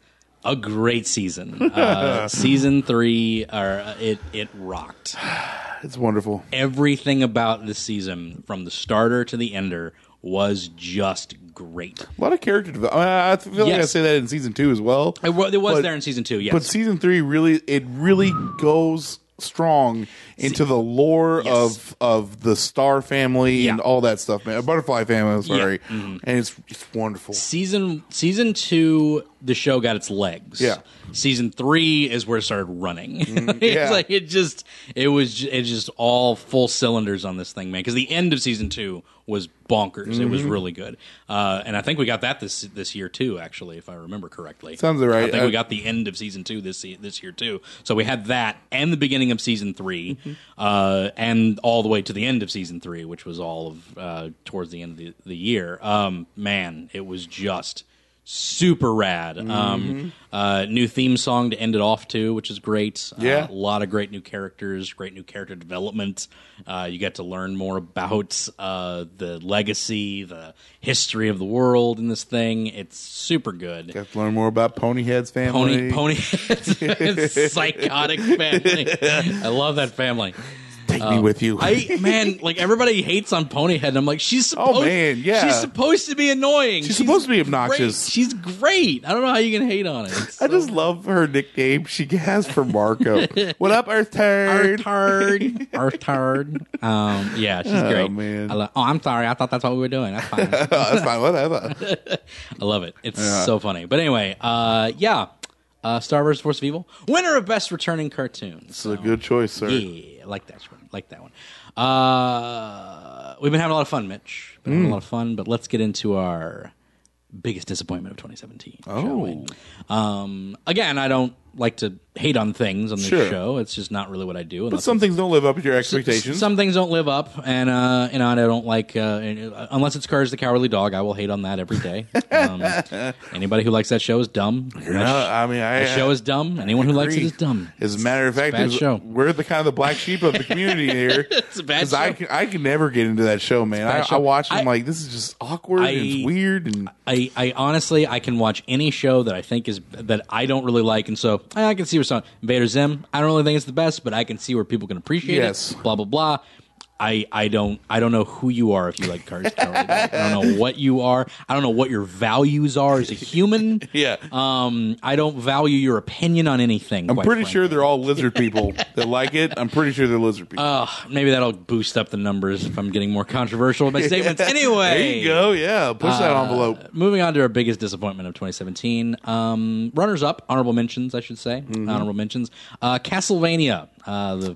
a great season. Uh, season three, or uh, it it rocked. It's wonderful. Everything about this season, from the starter to the ender, was just great. A lot of character development. I feel like I say that in season two as well. It, wa- it was But- there in season two, yes. But season three really, it really goes strong into the lore Yes. of of the Star family and all that stuff, man. Butterfly family, I'm sorry, Yeah. Mm-hmm. and it's it's wonderful. season season two the show got its legs Yeah. season three is where it started running Mm-hmm. yeah. like it just it was it's just all full cylinders on this thing man because the end of season two was bonkers it was Mm-hmm. really good uh, and i think we got that this this year too actually if i remember correctly Sounds right. i think Uh, we got the end of season two this this year too so we had that and the beginning of season 3 Mm-hmm. Uh, and all the way to the end of season three which was all of uh, towards the end of the, the year. Um, man it was just super rad. Mm-hmm. Um, uh, new theme song to end it off to, which is great. Yeah. Uh, a lot of great new characters, great new character development. Uh, you get to learn more about uh, the legacy, the history of the world in this thing. It's super good. Got to learn more about Ponyhead's family. Pony, pony, psychotic family. I love that family. Take me with you. I man, like everybody hates on Ponyhead. And I'm like, she's supposed. Oh, man, yeah. she's supposed to be annoying. She's supposed to be obnoxious. Great. She's great. I don't know how you can hate on it. It's I just love her nickname she has for Marco. what up, Earth Turd? Arthard. Arthard. Um, yeah, she's great. Oh, great. man. I lo- oh, I'm sorry. I thought that's what we were doing. That's fine. Oh, that's fine. Whatever. I love it. It's so funny. But anyway, uh, yeah. Uh, Star Wars: Force of Evil, winner of Best Returning Cartoon. It's a good choice, sir. Yeah, I like that one. Like that one. Uh, we've been having a lot of fun, Mitch. Been having a lot of fun, but let's get into our biggest disappointment of 2017. shall we? Oh. Um, again, I don't like to hate on things on this Sure. show. It's just not really what I do. But unless some things don't live up to your expectations. some things don't live up, and uh, you know, and I don't like uh, unless it's Courage the Cowardly Dog. I will hate on that every day. Um, anybody who likes that show is dumb. You know, I mean, I, that show is dumb. Anyone who likes it agree. is dumb. As a matter of fact, bad show. we're the kind of the black sheep of the community here. It's a bad 'Cause I show. can, I can never get into that show, man. bad I, show. I watch it, I'm like, this is just awkward and I- it's weird. And I, I honestly, I can watch any show that I think is that I don't really like, and so I can see where some Invader Zim. I don't really think it's the best, but I can see where people can appreciate Yes. it. Blah blah blah. I, I don't I don't know who you are if you like the I don't know what you are. I don't know what your values are as a human. Yeah. Um. I don't value your opinion on anything. I'm pretty frankly. sure they're all lizard people that like it. I'm pretty sure they're lizard people. Uh, maybe that'll boost up the numbers if I'm getting more controversial with my statements. Anyway, there you go. Yeah. Push that envelope. Moving on to our biggest disappointment of 2017. Um, runners up, honorable mentions, I should say. Mm-hmm. Honorable mentions. Uh, Castlevania. Uh, the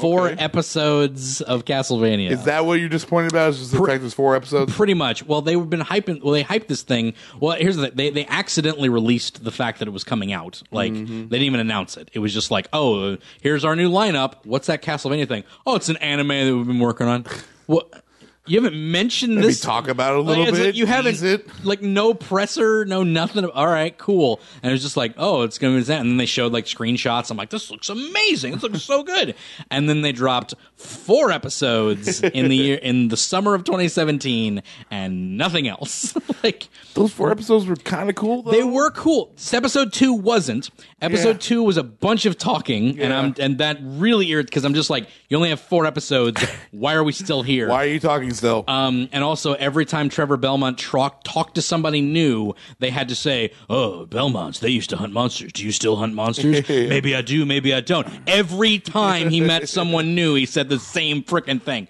four Oh, okay. episodes of Castlevania. Is that what you're disappointed about? Is just the fact there's four episodes? Pretty much. Well, they've been hyping. Well, they hyped this thing. Well, here's the thing. They they accidentally released the fact that it was coming out. Like Mm-hmm. they didn't even announce it. It was just like, oh, here's our new lineup. What's that Castlevania thing? Oh, it's an anime that we've been working on. What? You haven't mentioned Maybe this. talk about it a Like, little it's bit. like you haven't tease it. like no presser, no nothing. All right, cool. And it was just like, oh, it's gonna be that. And then they showed like screenshots. I'm like, this looks amazing. This looks so good. And then they dropped four episodes in the year in the summer of 2017 and nothing else. like Those four episodes were kind of cool, though. they were cool. Episode two wasn't. Episode Yeah. two was a bunch of talking, and I'm and that really irritates because I'm just like, you only have four episodes. Why are we still here? Why are you talking still? Um, and also, every time Trevor Belmont talk, talked to somebody new, they had to say, "Oh, Belmonts, they used to hunt monsters. Do you still hunt monsters? maybe I do, maybe I don't." Every time he met someone new, he said the same frickin' thing.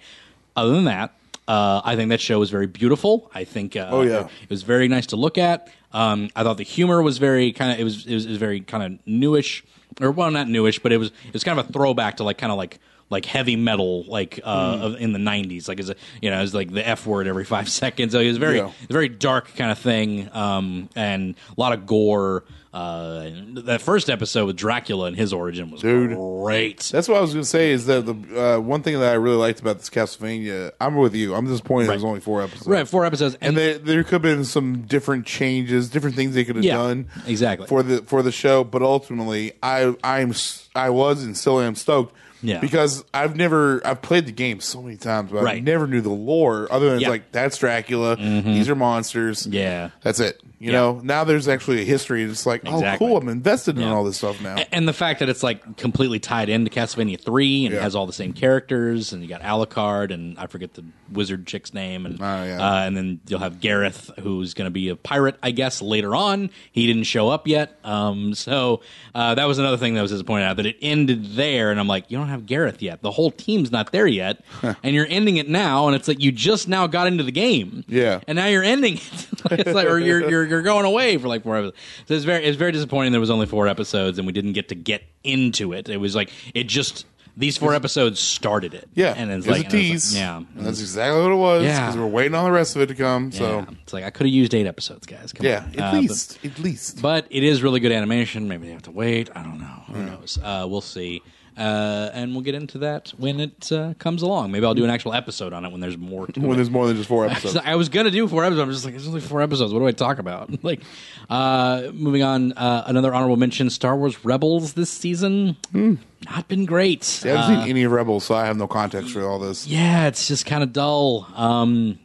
Other than that, uh, I think that show was very beautiful. I think, uh, Oh, yeah. it was very nice to look at. Um, I thought the humor was very kind of it was, it was it was very kind of newish, or well, not newish, but it was it was kind of a throwback to like kind of like like heavy metal like uh of, in the 90s like is a you know it's like the f word every 5 seconds. So it was very Yeah. very dark kind of thing um and a lot of gore uh that first episode with Dracula and his origin was Dude. great That's what I was going to say. Is that the uh, one thing that I really liked about this Castlevania? I'm with you. I'm disappointed it was only four episodes. right four episodes and there, there could have been some different changes, different things they could have Yeah, done exactly. for the for the show. But ultimately, I I'm I was and still am stoked. Yeah. because I've never I've played the game so many times, but I never knew the lore other than Yeah. Mm-hmm. it's like that's Dracula, these are monsters, Yeah. that's it. You Yeah. know, now there's actually a history. It's like, Exactly. oh, cool, I'm invested in Yeah. all this stuff now. And the fact that it's like completely tied into Castlevania three and it has all the same characters, and you got Alucard and I forget the wizard chick's name, and Oh, yeah. uh, and then you'll have Gareth, who's going to be a pirate, I guess, later on. He didn't show up yet, um, so uh, that was another thing that was disappointing out that it ended there, and I'm like, you don't have Gareth yet. The whole team's not there yet, and you're ending it now, and it's like you just now got into the game, Yeah. and now you're ending it. it's like, or you're you're you're going away for like four episodes. So it's very it's very disappointing. There was only four episodes, and we didn't get to get into it. It was like it just these four episodes started it. Yeah, and it's it like a it's like- tease. yeah, and that's exactly what it was. Yeah. because we're waiting on the rest of it to come. So yeah. It's like I could have used eight episodes, guys. Come yeah, on. at Uh, but- least, at least. But, it is really good animation. Maybe they have to wait. I don't know. Who knows? Uh, we'll see. Uh, and we'll get into that when it uh, comes along. Maybe I'll do an actual episode on it when there's more to when it. there's more than just four episodes. I was gonna do four episodes. I'm just like, there's only four episodes. What do I talk about? like, uh, moving on. Uh, another honorable mention: Star Wars Rebels this season. Not been great. I haven't Uh, seen any Rebels, so I have no context for all this. yeah, it's just kind of dull. Um,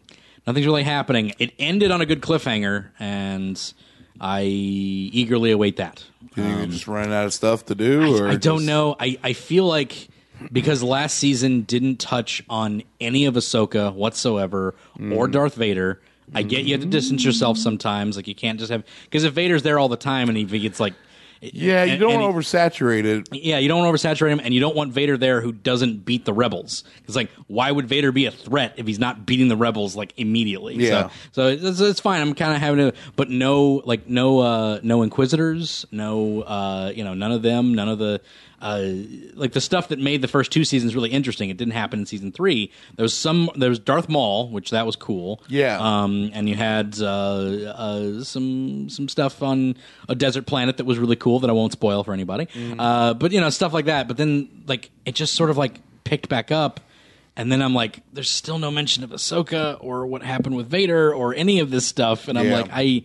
nothing's really happening. It ended on a good cliffhanger, and I eagerly await that. You think they're just running out of stuff to do, or I don't just- know. I, I feel like because last season didn't touch on any of Ahsoka whatsoever Mm. or Darth Vader. I get you have to distance yourself sometimes. Like you can't just have because if Vader's there all the time and he gets like Yeah, you and- don't and want to oversaturate it. yeah, you don't want to oversaturate him, and you don't want Vader there who doesn't beat the rebels. It's like, why would Vader be a threat if he's not beating the rebels like immediately? Yeah. So, so it's, it's fine. I'm kind of having to, but no, like no, uh, no Inquisitors, no, uh, you know, none of them, none of the. Uh, like the stuff that made the first two seasons really interesting. It didn't happen in season three. There was some. There was Darth Maul, which that was cool. Yeah. Um, and you had uh, uh, some some stuff on a desert planet that was really cool that I won't spoil for anybody. Uh, but you know stuff like that. But then like it just sort of like picked back up. And then I'm like, there's still no mention of Ahsoka or what happened with Vader or any of this stuff. And I'm Yeah. like, I,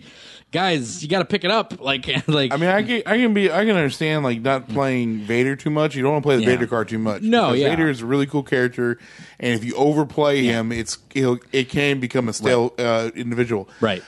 guys, you got to pick it up. Like, like, I mean, I can, I can be, I can understand like not playing Vader too much. You don't want to play the Yeah. Vader card too much. No, yeah. Vader is a really cool character, and if you overplay him, it's he'll, it can become a stale uh, individual. right.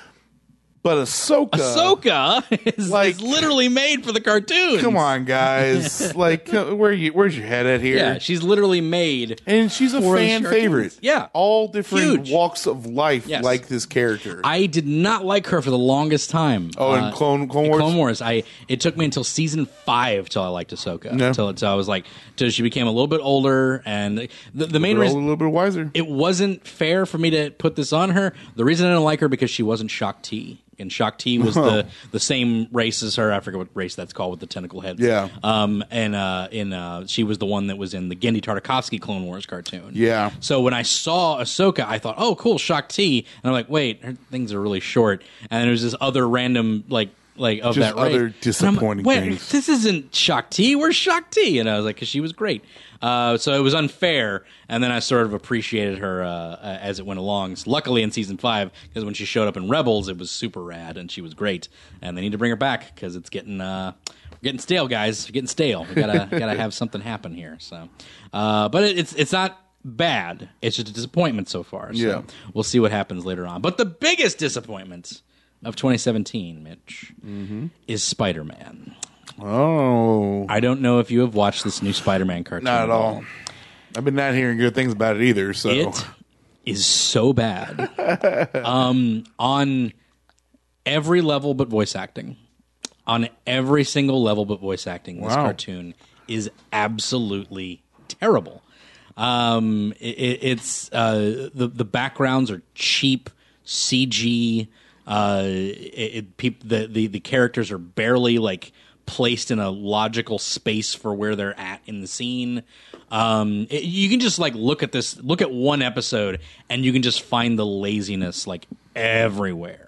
But Ahsoka, Ahsoka is, Like- is literally made for the cartoon. come on, guys, like where you, where's your head at here? Yeah, she's literally made. and she's a fan favorite. Yeah. all different Huge. walks of life Yes. like this character. I did not like her for the longest time. Oh, in Uh, Clone- Clone Wars? Clone Wars. I it took me until season five till I liked Ahsoka. Yeah. Till, till I was like, till she became a little bit older, and the, the main We're a little bit wiser. it wasn't fair for me to put this on her. The reason I didn't like her because she wasn't Shaak Ti. And Shaak Ti was the, the same race as her. I forget what race that's called with the tentacle heads. Yeah. Um. And uh. In uh. She was the one that was in the Genndy Tartakovsky Clone Wars cartoon. Yeah. So when I saw Ahsoka, I thought, oh, cool, Shaak Ti. And I'm like, wait, her things are really short. And there's this other random like. Like of Just that race. other And I'm like, disappointing wait, things. this isn't Shaak Ti. Where's Shaak Ti? And I was like, because she was great. Uh, so it was unfair. And then I sort of appreciated her uh, uh, as it went along. So luckily in season five, because when she showed up in Rebels, it was super rad and she was great. And they need to bring her back because it's getting uh, getting stale, guys. We're getting stale. We gotta gotta have something happen here. So, uh, but it, it's it's not bad. It's just a disappointment so far. So Yeah. we'll see what happens later on. But the biggest disappointment of 2017, Mitch, Mm-hmm. is Spider Man. Oh, I don't know if you have watched this new Spider Man cartoon. not at all. I've been not hearing good things about it either. So It is so bad. um, on every level but voice acting. On every single level but voice acting, this Wow. cartoon is absolutely terrible. Um, it, it- it's uh, the the backgrounds are cheap CG. Uh, it, it, peop, the, the the characters are barely like placed in a logical space for where they're at in the scene. Um, it- you can just like look at this, look at one episode, and you can just find the laziness like everywhere.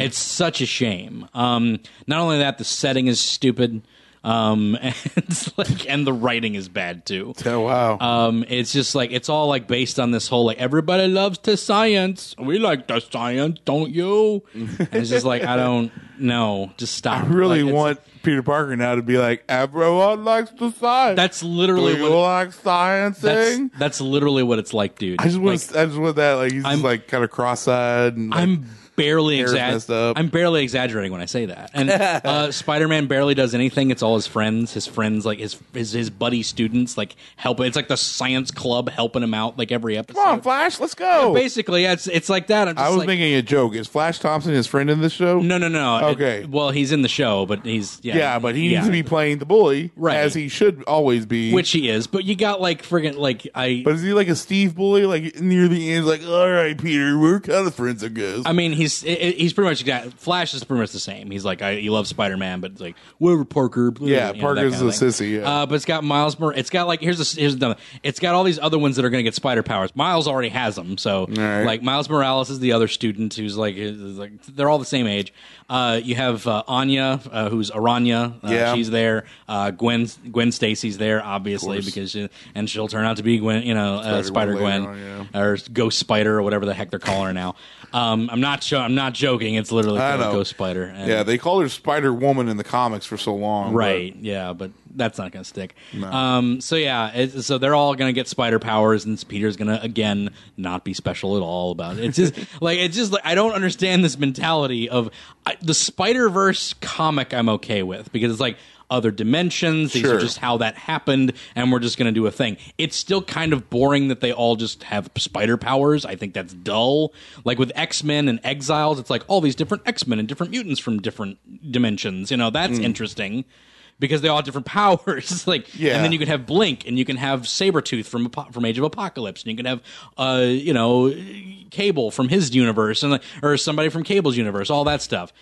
It's such a shame. Um, not only that, the setting is stupid. Um, and it's like, and the writing is bad too. Oh, wow. Um, it's just like it's all like based on this whole like everybody loves to science. We like the science, don't you? and it's just like I don't know. Just stop. I really Like, want Peter Parker now to be like, everyone likes the science. That's Do literally you what. like That's, sciencing? that's literally what it's like, dude. I just want, Like, I just want that. Like he's I'm- just like kind of cross-eyed. And like, I'm barely hair's messed exaggerating. I'm barely exaggerating when I say that. And uh, Spider-Man barely does anything. It's all his friends, his friends, like his his, his buddy students, like help. It's like the science club helping him out, like every episode. come on, Flash, let's go. Basically, yeah, it's it's like that. I'm just I was like, making a joke. Is Flash Thompson his friend in this show? No, no, no. Okay. It- well, he's in the show, but he's yeah. Yeah, but he yeah. needs to be playing the bully, Right. as he should always be. which he is. But you got like friggin' like I. but is he like a Steve bully? Like near the end, like, all right, Peter, we're kind of friends, I guess. I mean, he's he's pretty much exact. Flash is pretty much the same. He's like, I, he loves Spider Man, but it's like whatever Parker. blah, Yeah, you know, Parker's a sissy, yeah. Uh, but it's got Miles. Mor- It's got like here's the here's the it's got all these other ones that are going to get spider powers. Miles already has them, so right. like Miles Morales is the other student who's like is like they're all the same age. Uh, you have uh, Anya, uh, who's Araña. Uh, Yeah. she's there. Uh, Gwen Gwen Stacy's there, obviously, because she, and she'll turn out to be Gwen, you know, Spider Gwen on, or Ghost Spider or whatever the heck they're calling her now. Um, I'm not sure. I'm not joking. It's literally I called know. Ghost Spider. And- yeah, they called her Spider Woman in the comics for so long. but- Right. Yeah, but that's not going to stick. Um, so yeah, it, so they're all going to get spider powers, and Peter's going to again not be special at all about it. It's just like it's just like I don't understand this mentality of I, the Spider Verse comic. I'm okay with because it's like other dimensions. These Sure. are just how that happened, and we're just going to do a thing. It's still kind of boring that they all just have spider powers. I think that's dull. Like with X Men and Exiles, it's like all these different X Men and different mutants from different dimensions. You know, that's interesting because they all have different powers. like, Yeah. and then you can have Blink, and you can have Sabretooth from from Age of Apocalypse, and you can have, uh, you know, Cable from his universe, and like, or somebody from Cable's universe, all that stuff.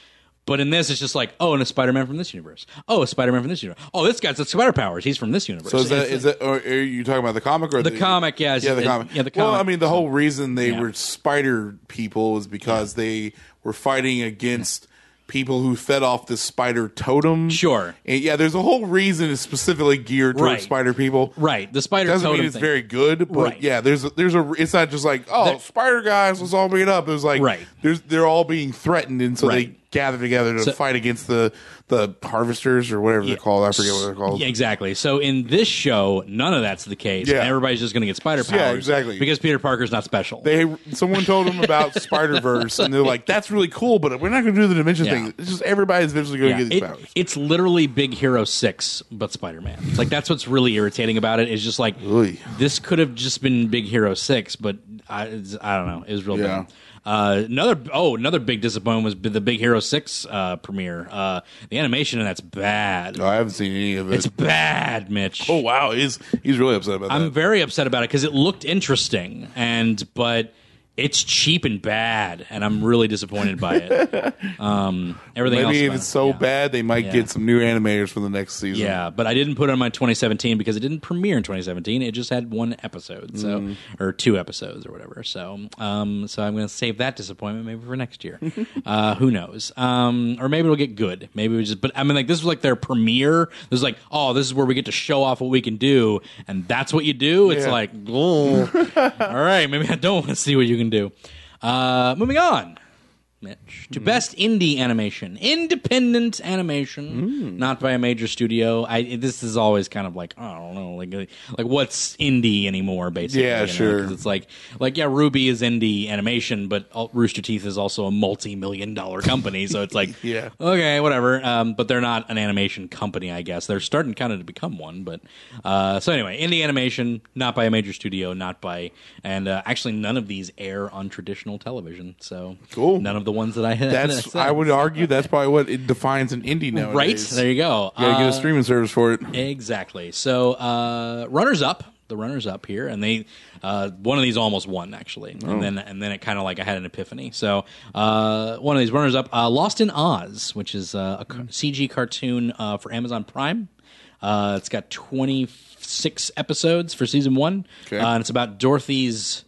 But in this, it's just like, oh, and a Spider-Man from this universe. Oh, a Spider-Man from this universe. Oh, this guy's got spider powers. He's from this universe. So is that that or are you talking about the comic or The comic, yeah, yeah, the it- comic. yeah, the comic. Well. I mean, the whole reason they Yeah. were spider people was because they were fighting against people who fed off the spider totem. Sure. And yeah, there's a whole reason it's specifically geared towards Right. spider people. right? The spider Doesn't totem mean it's thing. very good, but Right. yeah, there's a, there's a it's not just like oh spider guys let's all meet up. It was like Right. there's they're all being threatened, and so Right. they gather together to So- fight against the the harvesters or whatever they're called. I forget what they're called. Yeah, exactly. So in this show, none of that's the case. Yeah. Everybody's just going to get spider powers. Yeah, exactly. Because Peter Parker's not special. They someone told them about Spider Verse, and they're like, "That's really cool, but we're not going to do the dimension Yeah. thing. It's just everybody's eventually going to Yeah, get these it- powers." it's literally Big Hero Six, but Spider Man. Like that's what's really irritating about it. Is just like Oy. this could have just been Big Hero Six, but I, it's- I don't know. It was real Yeah. Uh, another oh another big disappointment was the Big Hero Six uh, premiere. Uh, the animation and that's bad. No, I haven't seen any of it. It's bad, Mitch. oh wow, he's he's really upset about that. I'm that. very upset about it because it looked interesting, and but it's cheap and bad, and I'm really disappointed by it. Um, everything else, Maybe if about it's it, so yeah. bad, they might Yeah. get some new animators for the next season. Yeah, but I didn't put it on my 2017 because it didn't premiere in 2017. It just had one episode, so Mm. or two episodes or whatever. So, um, so I'm going to save that disappointment maybe for next year. uh, who knows? Um, or maybe it'll get good. Maybe we just. But I mean, like this was like their premiere. This is like, oh, this is where we get to show off what we can do, and that's what you do. It's Yeah. like, oh, all right, maybe I don't want to see what you can do. Uh, moving on. Mitch, to best indie animation, independent animation, not by a major studio. I this is always kind of like I don't know, like like what's indie anymore, basically. Yeah, know, sure. 'cause It's like like yeah, RWBY is indie animation, but Rooster Teeth is also a multi-million dollar company, so it's like Yeah. okay, whatever. Um, but they're not an animation company, I guess. They're starting kind of to become one, but uh, so anyway, indie animation, not by a major studio, not by, and uh, actually none of these air on traditional television. So Cool. None of the ones that I had. That's I would argue that's probably what it defines an indie nowadays. right there. You go. You gotta get Uh, a streaming service for it. Exactly. So, uh, runners up, the runners up here, and they uh, one of these almost won actually, Oh. and then and then it kind of like I had an epiphany. So, uh, one of these runners up, uh, Lost in Oz, which is uh, a ca- CG cartoon uh, for Amazon Prime. Uh, it's got twenty six episodes for season one, Okay. uh, and it's about Dorothy's.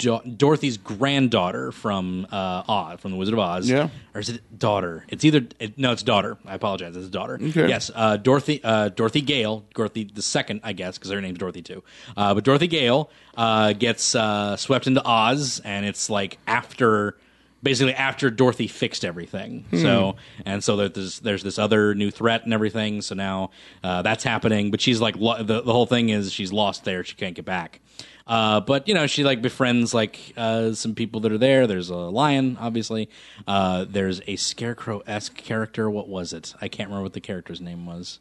Do- Dorothy's granddaughter from uh, Oz, from the Wizard of Oz. Yeah. or is it daughter? It's either it, no, it's daughter. I apologize, it's daughter. Okay. Yes, uh, Dorothy, uh, Dorothy Gale, Dorothy the second, I guess, because her name's Dorothy too. Uh, but Dorothy Gale uh, gets uh, swept into Oz, and it's like after, basically after Dorothy fixed everything. So and so there's there's this other new threat and everything. So now uh, that's happening, but she's like lo- the the whole thing is she's lost there. She can't get back. Uh, but you know, she like befriends like uh, some people that are there. There's a lion, obviously. Uh, there's a scarecrow esque character. What was it? I can't remember what the character's name was.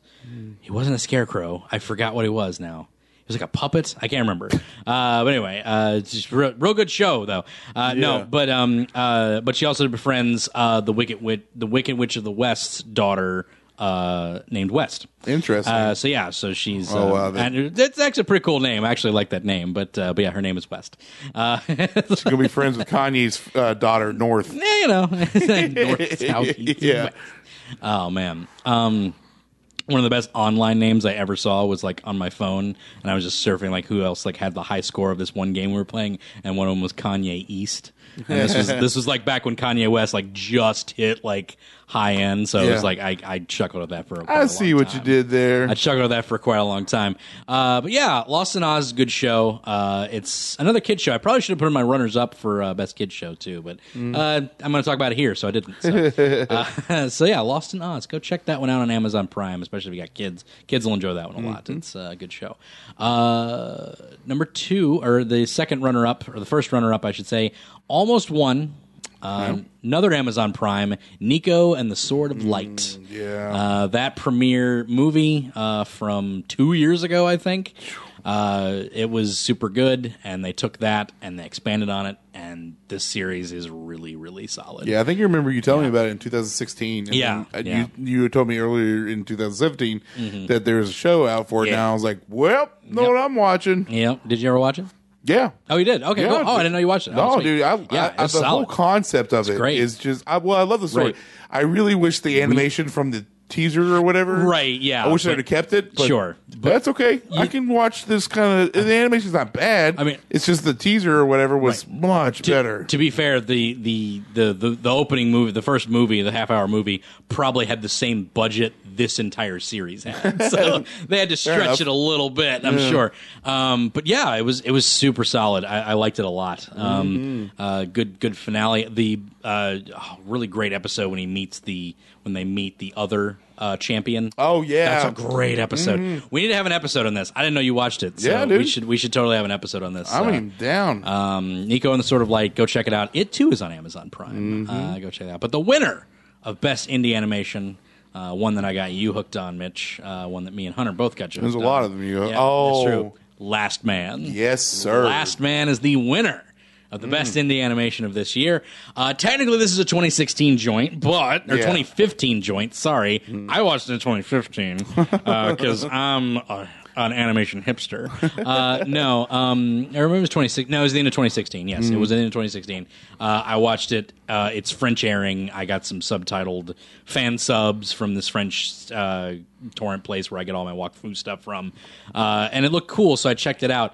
He wasn't a scarecrow. I forgot what he was now. He was like a puppet. I can't remember. Uh, but anyway, uh, it's just real, real good show though. Uh, No, but um, uh, but she also befriends uh, the wicked witch, the wicked witch of the West's daughter. Uh, named West. Interesting. Uh, so yeah, so she's. Oh, wow, that- and that's actually a pretty cool name. I actually like that name, but uh, but yeah, her name is West. Uh, She's gonna be friends with Kanye's uh, daughter, North. Yeah, you know, north, south, east, Yeah. west. Oh man. Um, one of the best online names I ever saw was like on my phone, and I was just surfing like who else like had the high score of this one game we were playing, and one of them was Kanye East. And this was this was like back when Kanye West like just hit like high end, so it Yeah. was like I, I chuckled at that for. a Quite I a see long what you time. did there. I chuckled at that for quite a long time. Uh, but yeah, Lost in Oz is a good show. Uh, it's another kid show. I probably should have put in my runners up for uh, best kid show too, but Mm. uh, I'm going to talk about it here, so I didn't. So, uh, so yeah, Lost in Oz. Go check that one out on Amazon Prime, especially if you got kids. Kids will enjoy that one a lot. Mm-hmm. It's a good show. Uh, number two, or the second runner up, or the first runner up, I should say, almost won. Uh, Another Amazon Prime, Niko and the Sword of Light. Mm, yeah. Uh, that premiere movie uh, from two years ago, I think. Uh, it was super good, and they took that and they expanded on it, and this series is really, really solid. Yeah, I think you remember you telling me about it in 2016. And Yeah, uh, yeah. You you told me earlier in 2017 that there's a show out for it Yeah. now. I was like, well, know Yep. what I'm watching. Yeah. Did you ever watch it? Yeah. Oh, you did. Okay. Yeah, cool. Oh, I didn't know you watched it. Oh, No, dude. I, yeah, I, it's the whole concept of it is great. just. I, well, I love the story. Right. I really wish the animation from the teaser or whatever. Right, yeah, I wish but- I'd have kept it. But Sure, but- that's okay. I can watch this kind of. The animation's not bad. I mean- it's just the teaser or whatever was much To- better. To be fair, the, the, the, the, the opening movie, the first movie, the half hour movie, probably had the same budget this entire series had. So they had to stretch it a little bit, I'm sure. Um, but yeah, it was it was super solid. I, I liked it a lot. Um, Mm-hmm. uh, good good finale. The uh, really great episode when he meets the when they meet the other uh, champion. Oh, yeah. that's a great episode. We need to have an episode on this. I didn't know you watched it. So Yeah, dude. we should we should totally have an episode on this. I Uh, down. um, Niko and the Sword of Light, go check it out. It too is on Amazon Prime. Mm-hmm. Uh, go check it out. But the winner of Best Indie Animation, uh, one that I got you hooked on, Mitch, uh, one that me and Hunter both got you There's a lot of them you- Yeah, oh. that's true. Last Man. yes, sir. Last Man is the winner of the Mm. best indie animation of this year. Uh, technically, this is a 2016 joint, but or Yeah. 2015 joint. Sorry, I watched it in 2015 because I'm a, an animation hipster. Uh, no, um, I remember it was 26. No, it was the end of 2016. Yes, it was the end of 2016. Uh, I watched it. Uh, it's French airing. I got some subtitled fan subs from this French uh, torrent place where I get all my Wakfu stuff from, uh, and it looked cool. So I checked it out.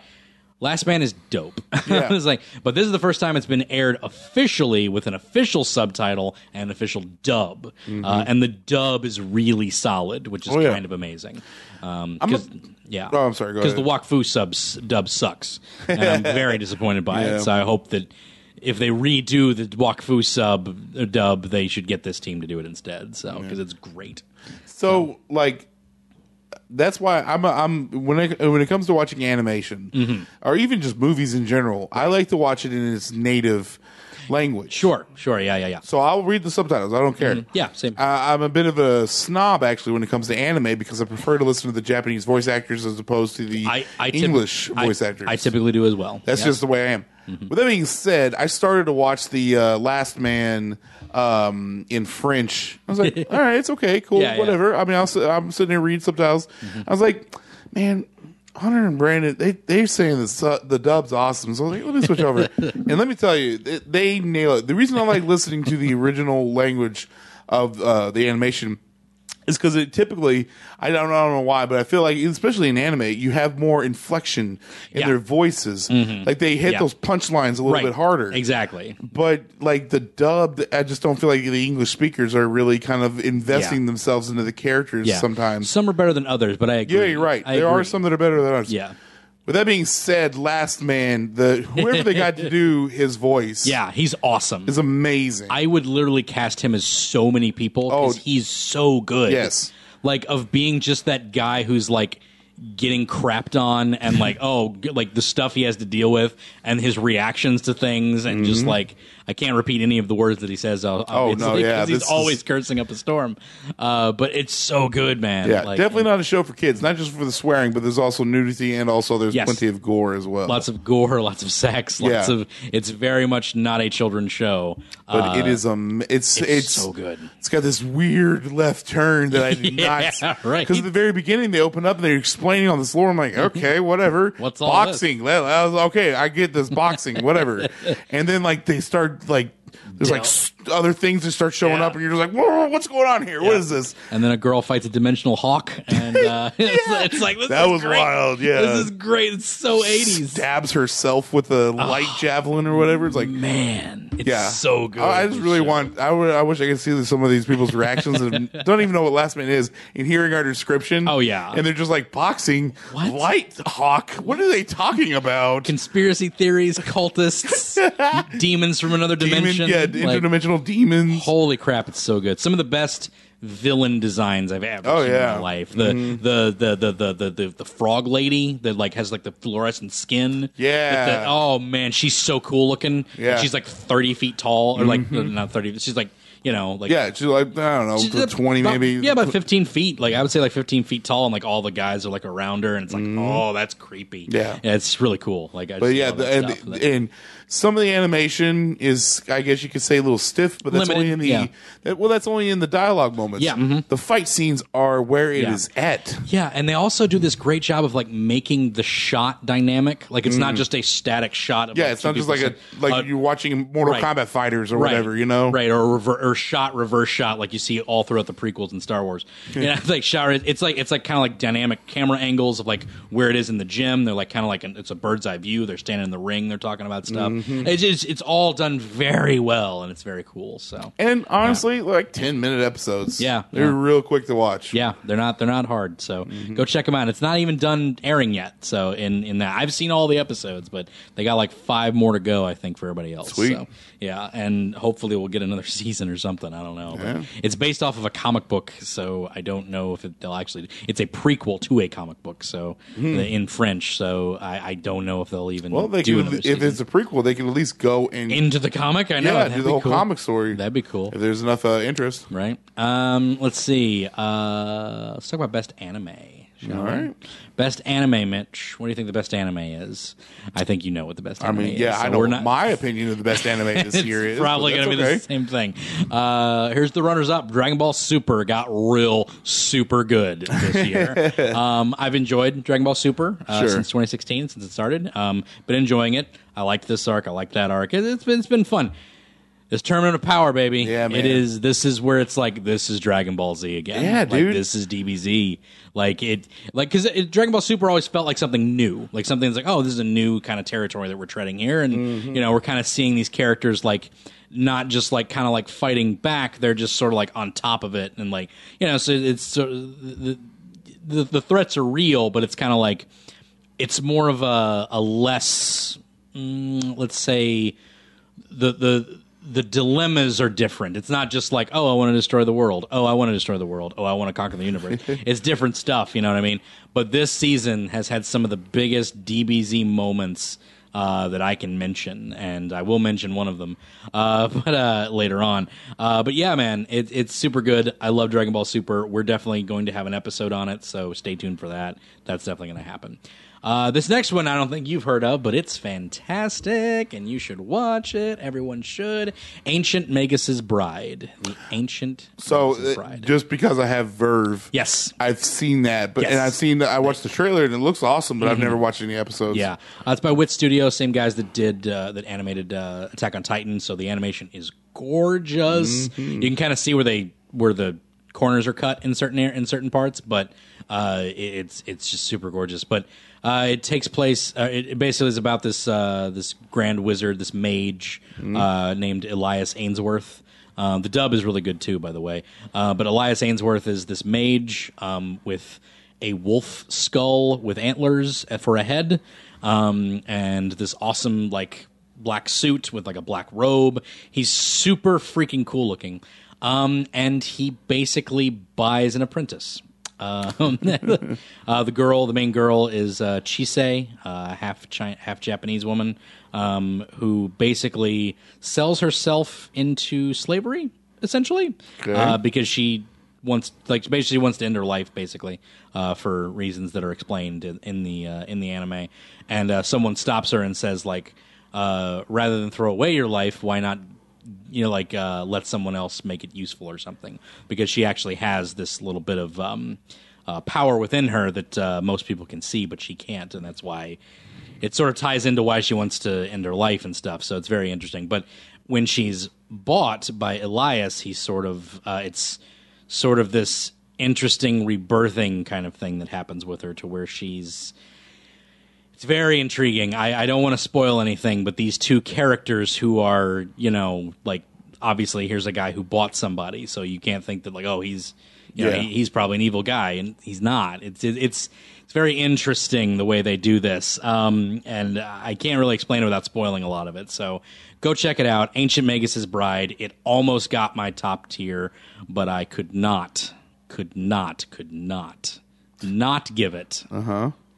Last Man is dope. Yeah. I was like, but this is the first time it's been aired officially with an official subtitle and an official dub, uh, and the dub is really solid, which is Mm-hmm. Oh, yeah. kind of amazing. Um, I'm a- yeah. Oh, I'm sorry, Because the. Wakfu subs dub sucks, and I'm very disappointed by Yeah. it. So I hope that if they redo the Wakfu sub uh, dub, they should get this team to do it instead. So because it's great. So like that's why I'm a, I'm when it when it comes to watching animation Mm-hmm. or even just movies in general, I like to watch it in its native language. Sure, sure, yeah, yeah, yeah, So I'll read the subtitles. I don't care. yeah. Same. Uh, I'm a bit of a snob actually when it comes to anime because I prefer to listen to the Japanese voice actors as opposed to the I, I typ- English I- voice actors. I typically do as well. That's Yeah. just the way I am. With that being said, I started to watch the uh, Last Man um, in French. I was like, all right, it's okay, cool, Yeah, yeah. whatever. I mean, I was, I'm sitting there reading subtitles. I was like, man, Hunter and Brandon, they they're saying the su- the dub's awesome. So I was like, let me switch over. and let me tell you, they, they nail it. The reason I like listening to the original language of uh, the animation is because it typically I don't, I don't know why, but I feel like especially in anime, you have more inflection in Yeah. their voices. Mm-hmm. Like they hit Yeah. those punchlines a little right. bit harder. Exactly. But like the dub, I just don't feel like the English speakers are really kind of investing Yeah. themselves into the characters Yeah. sometimes. some are better than others, but I agree. yeah, you're right. I there are agree. some that are better than others. Yeah. With that being said, Last Man, the whoever they got to do his voice, Yeah, he's awesome. is amazing. I would literally cast him as so many people because Oh. he's so good. Yes. Like of being just that guy who's like getting crapped on and like oh g- like the stuff he has to deal with and his reactions to things and just mm-hmm. like I can't repeat any of the words that he says uh, Mm-hmm. Oh, no, yeah, he's this is- always cursing up a storm uh, but it's so good man yeah, Like, definitely not a show for kids. Not just for the swearing, but there's also nudity and also there's Yes. plenty of gore as well. lots of gore lots of sex lots Yeah. of it's very much not a children's show but Uh, it is um, it's it's, so good. It's got this weird left turn that I did Yeah, not right. Because at the very beginning they open up and they're explaining on this lore. I'm like, okay, whatever. What's all boxing? Was, okay, I get this boxing, whatever. and then like they start like there's like other things that start showing Yeah. up, and you're just like, Whoa, what's going on here? What is this? and then a girl fights a dimensional hawk, and uh, it's, it's like this That is was great. wild, yeah. this is great. It's so eighties. Stabs herself with a light javelin or whatever. It's like. Man, it's Yeah, so good. I I just really want. I would- I wish I could see some of these people's reactions and don't even know what Last Man is. And hearing our description, Oh, yeah. and they're just like boxing, What? light hawk. What are they talking about? conspiracy theories, cultists, demons from another Demon, dimension. yeah, Like, interdimensional demons. holy crap, it's so good. Some of the best villain designs I've ever Oh, seen yeah. in my life. The, the, the, the, the, the, the, the frog lady that like has like the fluorescent skin. Yeah. The- oh man, she's so cool looking. Yeah. Mm-hmm. She's like thirty feet tall, or like not thirty. She's like you know, like Yeah, she's like I don't know, She's to twenty about- maybe. Yeah, about fifteen feet. Like I would say, like fifteen feet tall, and like all the guys are like around her, and it's like, oh, that's creepy. Mm-hmm. Yeah. it's really cool. Like, I But yeah, love the, that and, stuff. And some of the animation is, I guess you could say, a little stiff, but that's Limited, only in the yeah. that- well, that's only in the dialogue moments. Yeah, mhm. the fight scenes are where it is Yeah. at. Yeah, and they also do this great job of like making the shot dynamic. Like it's not just a static shot. Of. Yeah, like, it's two not just like people a like uh, you're watching Mortal right. Kombat fighters or whatever, you know? right? Or rever- or shot reverse shot like you see all throughout the prequels in Star Wars. Know, it's like shot. It's like it's like kind of like dynamic camera angles of like where it is in the gym. They're like kind of like an, it's a bird's eye view. They're standing in the ring. They're talking about stuff. Mm-hmm. It's, it's it's all done very well, and it's very cool. So And honestly, like ten minute episodes. Yeah, they're yeah. real quick to watch. Yeah, they're not they're not hard. So Mm-hmm. go check them out. It's not even done airing yet. So in in that I've seen all the episodes, but they got like five more to go. I think for everybody else. Sweet. So yeah, and hopefully we'll get another season or something. I don't know. Yeah. But it's based off of a comic book, so I don't know if it, they'll actually. It's a prequel to a comic book, so in French. So I, I don't know if they'll even. Well, they do can if season. it's a prequel, they can at least go and into the comic. I know. yeah, that'd do the whole cool. comic story. That'd be cool. if there's enough uh, interest. right? Um, let's see. Uh, let's talk about best anime. All. Best anime, Mitch. What do you think the best anime is? I think you know what the best I anime mean, is. yeah, so I know we're not, my opinion of the best anime this it's year is. probably going to be the same thing. Uh, here's the runners up. Dragon Ball Super got real super good this year. um, I've enjoyed Dragon Ball Super uh, Sure. since 2016, since it started. Um, been enjoying it. I liked this arc. I liked that arc. It, it's been it's been fun. This tournament of power, baby. Yeah, man. It is. This is where it's like this is Dragon Ball Z again. Yeah, Like, dude. this is DBZ. Like it, like because Dragon Ball Super always felt like something new, like something that's like, oh, this is a new kind of territory that we're treading here, and Mm-hmm. you know, we're kind of seeing these characters like not just like kind of like fighting back; they're just sort of like on top of it, and like you know, so it's sort of the the, the threats are real, but it's kind of like it's more of a a less, mm, let's say, the the the dilemmas are different. It's not just like, oh, I want to destroy the world. Oh, I want to destroy the world. Oh, I want to conquer the universe. it's different stuff, you know what I mean? But this season has had some of the biggest DBZ moments uh, that I can mention, and I will mention one of them, uh, but uh, later on. Uh, but yeah, man, it, it's super good. I love Dragon Ball Super. We're definitely going to have an episode on it, so stay tuned for that. That's definitely going to happen. Uh, this next one I don't think you've heard of, but it's fantastic, and you should watch it. Everyone should. Ancient Magus's Bride. The Ancient So uh, Bride. just because I have VRV, yes. I've seen that, but Yes. Mm-hmm. and I've seen I watched the trailer and it looks awesome, but I've never watched any episodes. Yeah, uh, it's by Wit Studio, same guys that did uh, that animated uh, Attack on Titan. So the animation is gorgeous. Mm-hmm. You can kind of see where they where the corners are cut in certain in certain parts, but uh, it- it's it's just super gorgeous. But uh, it takes place. Uh, it, it basically is about this uh, this grand wizard, this mage uh, named Elias Ainsworth. Um, the dub is really good too, by the way. Uh, but Elias Ainsworth is this mage um, with a wolf skull with antlers for a head, um, and this awesome like black suit with like a black robe. He's super freaking cool looking, um, and he basically buys an apprentice. Um, uh, the girl, the main girl, is uh, Chise, uh, half Chi- half Japanese woman, um, who basically sells herself into slavery, essentially, uh, because she wants, like, basically wants to end her life, basically, uh, for reasons that are explained in, in the uh, in the anime. And uh, someone stops her and says, like, uh, rather than throw away your life, why not you know, like uh, let someone else make it useful or something, because she actually has this little bit of um, uh, power within her that uh, most people can see, but she can't, and that's why it sort of ties into why she wants to end her life and stuff. So it's very interesting. But when she's bought by Elias, he's sort of uh, it's sort of this interesting rebirthing kind of thing that happens with her, to where she's it's very intriguing. I, I don't want to spoil anything, but these two characters who are, you know, like obviously here's a guy who bought somebody, so you can't think that like, oh, he's, you know, Yeah. he, he's probably an evil guy, and he's not. It's it, it's it's very interesting the way they do this, um, and I can't really explain it without spoiling a lot of it. So go check it out. Ancient Magus's Bride. It almost got my top tier, but I could not, could not, could not, not give it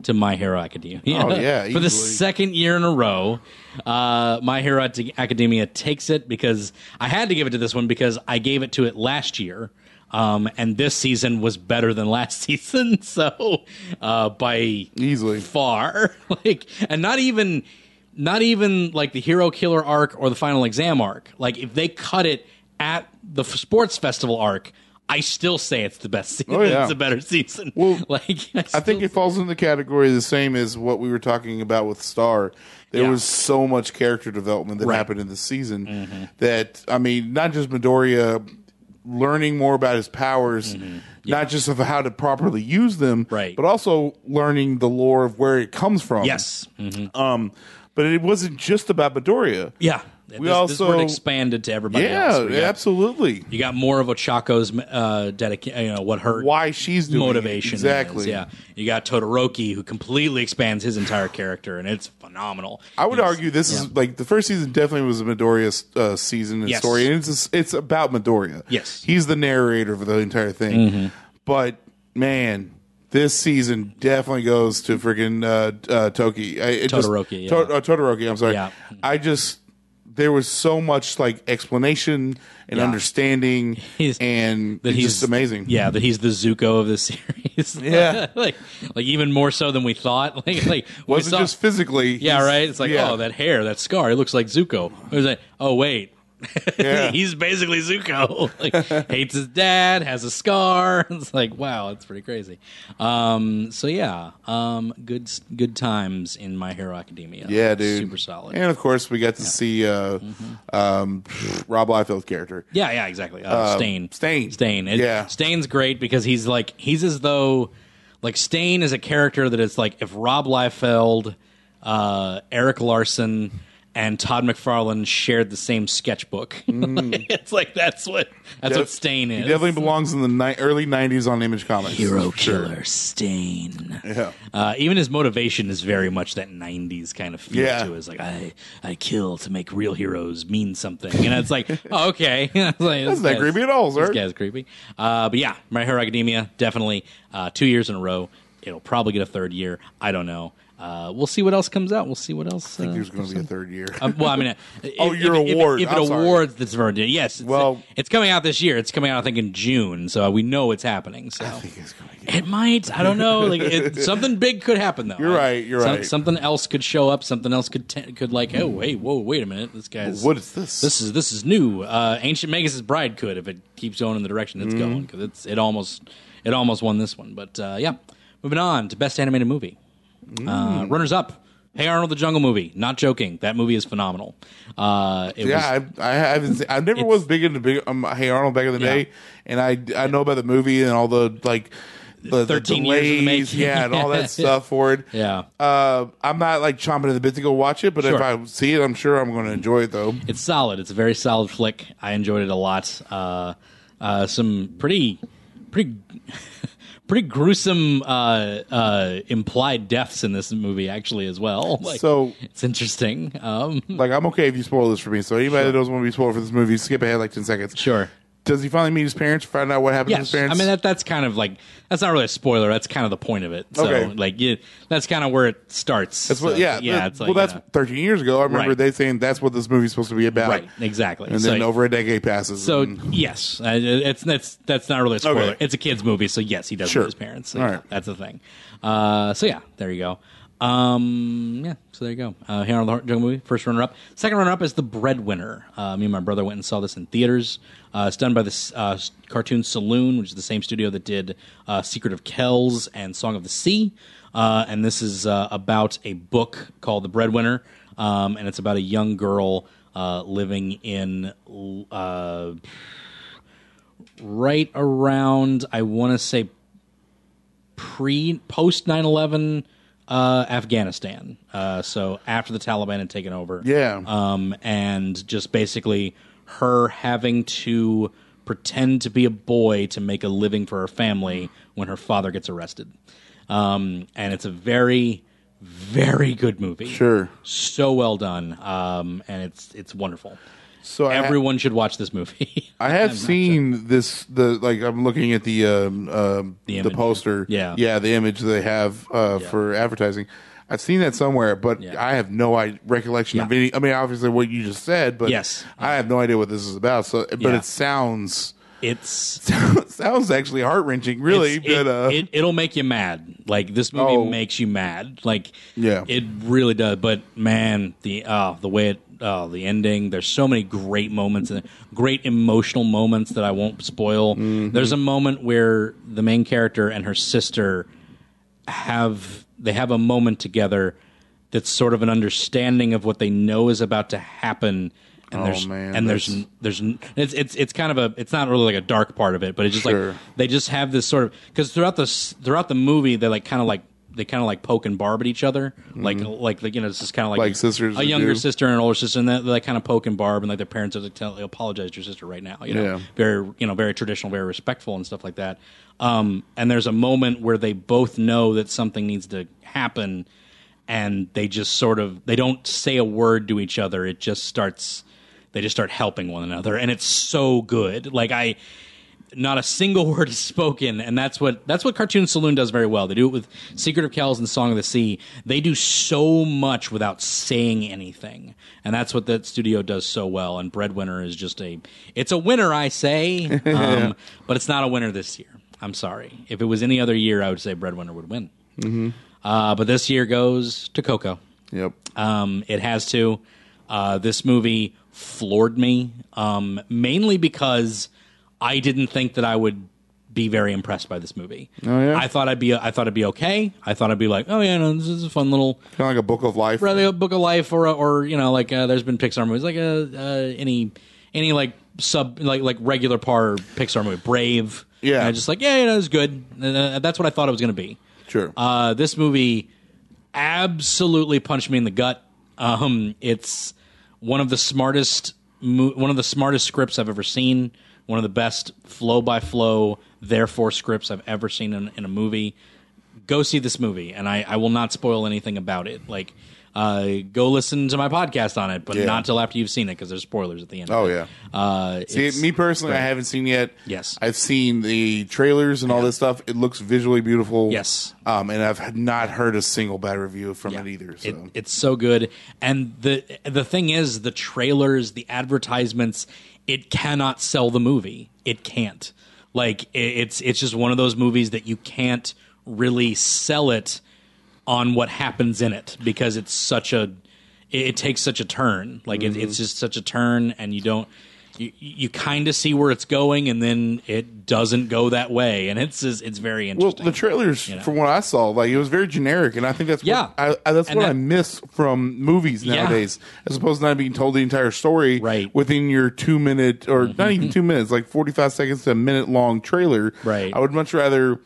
to My Hero Academia. Oh, yeah, for the easily. second year in a row, uh, My Hero Ac- Academia takes it because I had to give it to this one because I gave it to it last year. Um, and this season was better than last season, so uh, by Easily. far, like, and not even, not even like the Hero Killer arc or the Final Exam arc. Like, if they cut it at the sports festival arc, I still say it's the best season. Oh, yeah. It's a better season. Well, like, I think it falls in the category the same as what we were talking about with Star. There Yeah. was so much character development that Right. Mm-hmm. happened in the season that I mean, not just Midoriya learning more about his powers, not just of how to properly use them, Mm-hmm. Right. but also learning the lore of where it comes from. yes, Mhm. Um, but it wasn't just about Midoriya. yeah. We this, also- this word expanded to everybody Yeah, else. Got- absolutely. You got more of Ochako's uh, dedication, you know, what her Why she's doing it. motivation exactly. is. Yeah, you got Todoroki who completely expands his entire character, and it's phenomenal. I would argue this yeah. is like the first season definitely was a Midoriya uh, season and Yes. story, and it's it's about Midoriya. Yes. Mm-hmm. he's the narrator for the entire thing. But man, this season definitely goes to freaking uh, uh, Toki. I, it just- Todoroki, yeah. To- uh, Todoroki. I'm sorry. Yeah. I just there was so much like explanation and Yeah. understanding, He's- and that he's just amazing. Yeah, that he's the Zuko of the series. Yeah. like like even more so than we thought. Like like wasn't saw- just physically. yeah, right. It's like yeah. oh that hair, that scar, it looks like Zuko. It was like oh wait. Yeah. he's basically Zuko. Like hates his dad, has a scar. It's like wow, it's pretty crazy. Um, so yeah, um, good good times in My Hero Academia. Yeah, dude. super solid. And of course, we got to see uh, um, Rob Liefeld's character. Yeah, yeah, exactly. Uh, Stain, Stain. Stain. It- Yeah. Stain's great because he's like he's as though like Stain is a character that is like if Rob Liefeld, uh, Erik Larsen, and Todd McFarlane shared the same sketchbook. Like, it's like that's what that's what Stain is. He definitely belongs in the ni- early '90s on Image Comics. Hero for sure. killer Stain. Yeah. Uh, even his motivation is very much that '90s kind of feel Yeah. to it. It's like I I kill to make real heroes mean something, and it's like oh, okay, It's like, That's this not creepy at all, sir. This guy's creepy. Uh, but yeah, My Hero Academia definitely uh, two years in a row. It'll probably get a third year. I don't know. Uh, we'll see what else comes out. We'll see what else. I think uh, there's going to be a third year. um, well, I mean, uh, Oh, if, your if, if- award. If, it I'm sorry. awards that's yes. It's, Well- it's coming out this year. It's coming out, I think, in June. So we know it's happening. So I think it's get- it might. I don't know. Like it, something big could happen though. You're right, you're Some- right. Something else could show up. Something else could t- could like. Oh wait, whoa, wait a minute. This guy's What is this? This is this is new. Uh, Ancient Magus' Bride could if it keeps going in the direction it's going because it's it almost it almost won this one. But uh, yeah, moving on to best animated movie. Mm. Uh, runners up. Hey Arnold, the Jungle Movie. Not joking. That movie is phenomenal. Uh, it yeah, was, I, I haven't. Seen, I never was big into big. Um, hey Arnold back in the Yeah. day, and I I know about the movie and all the like the, the 13 years in the delays, making. yeah, and all that stuff for it. Yeah. Uh, I'm not like chomping at the bit to go watch it, but if I see it, I'm sure I'm going to enjoy it though. It's solid. It's a very solid flick. I enjoyed it a lot. Uh, uh, some pretty, pretty, pretty gruesome uh, uh, implied deaths in this movie, actually, as well. Like, So- it's interesting. Um, Like I'm okay if you spoil this for me. So anybody that doesn't want to be spoiled for this movie, skip ahead like ten seconds. sure. Does he finally meet his parents? Find out what happened to his parents. I mean that, that's kind of like that's not really a spoiler. That's kind of the point of it. So, Okay. like, you, that's kind of where it starts. That's what, So, yeah, yeah. It's like, well, that's you know, 13 years ago. I remember Right. they saying that's what this movie's supposed to be about. right, exactly. And So- then over a decade passes. So and- yes, uh, it's that's that's not really a spoiler. Okay. It's a kids movie, so yes, he does Sure. meet his parents. So All yeah, right. That's the thing. Uh, so yeah, there you go. Um, yeah, so there you go. Uh, Hey Arnold the Jungle movie, first runner up. Second runner up is the Breadwinner. Uh, me and my brother went and saw this in theaters. Uh, it's done by the uh, cartoon Saloon, which is the same studio that did uh, Secret of Kells and Song of the Sea. Uh, and this is uh, about a book called The Breadwinner, um, and it's about a young girl living in right around I want to say pre post 9/11 uh, Afghanistan. Uh, so after the Taliban had taken over. Yeah. Um, and just basically her having to pretend to be a boy to make a living for her family when her father gets arrested. Um, and it's a very very good movie. Sure. So well done. Um, and it's it's wonderful. So I ha- everyone should watch this movie. I have seen this. The like I'm looking at the um, um, The the, poster. Yeah. yeah, the image they have uh, for advertising. I've seen that somewhere, but Yeah. I have no I- recollection of any. I mean, obviously what you just said, but Yes. I have no idea what this is about. So, but Yeah. it sounds it's sounds actually heart wrenching, really. But uh, it, it, will make you mad. Like this movie Oh. makes you mad. Like Yeah. it really does. But man, the uh, the way it, uh, the ending. There's so many great moments and great emotional moments that I won't spoil. Mm-hmm. There's a moment where the main character and her sister have they have a moment together that's sort of an understanding of what they know is about to happen. And Oh, there's man, and there's there's it's it's it's kind of a it's not really like a dark part of it, but it's just Sure. like they just have this sort of because throughout the throughout the movie they like kind of like they kind of like poke and barb at each other, like like like you know it's just kind of like Mm-hmm. Like sisters a would younger do. sister and an older sister, and they, they kind of poke and barb, and like their parents are like, tell, apologize to your sister right now, you know, Yeah. very you know very traditional, very respectful and stuff like that. Um, and there's a moment where they both know that something needs to happen, and they just sort of they don't say a word to each other. It just starts they just start helping one another, and it's so good. Like I not a single word is spoken, and that's what that's what Cartoon Saloon does very well. They do it with Secret of Kells and Song of the Sea. They do so much without saying anything, and that's what that studio does so well. And Breadwinner is just a it's a winner, I say, um, but it's not a winner this year. I'm sorry. If it was any other year, I would say Breadwinner would win. Mm-hmm. Uh, but this year goes to Coco. yep. Um, it has to. Uh, this movie floored me, um, mainly because I didn't think that I would be very impressed by this movie. Oh, yeah? I thought I'd be. I thought it'd be okay. I thought I'd be like, oh yeah, no, this is a fun little Kind of like a book of life. rather a book of life, or or you know, like uh, there's been Pixar movies, like uh, uh, any any like sub like like regular par Pixar movie, Brave. Yeah. And I just like yeah, yeah, it was good. And, uh, that's what I thought it was going to be. Sure. Uh, this movie absolutely punched me in the gut. Um, it's one of the smartest, mo- one of the smartest scripts I've ever seen. One of the best flow by flow, therefore scripts I've ever seen in, in a movie. Go see this movie, and I, I will not spoil anything about it. Like, uh, go listen to my podcast on it, but Yeah. not till after you've seen it because there's spoilers at the end. Oh, of it. yeah. Uh, See, me personally, I haven't seen yet. Yes. I've seen the trailers and all this stuff. It looks visually beautiful. Yes. Um, and I've not heard a single bad review from Yeah. it either. So. It, it's so good, and the the thing is, the trailers, the advertisements, it cannot sell the movie. It can't. Like it's it's just one of those movies that you can't really sell it on what happens in it because it's such a it, it takes such a turn. Like Mm-hmm. it's just such a turn, and you don't. You, you kind of see where it's going, and then it doesn't go that way, and it's just, it's very interesting. well, the trailers, know. from what I saw, like it was very generic, and I think that's Yeah. what I, I, that's And what that- I miss from movies Yeah. nowadays, as opposed to not being told the entire story Right. Mm-hmm. within your two minute or not even two minutes, like forty five seconds to a minute long trailer. Right. I would much rather.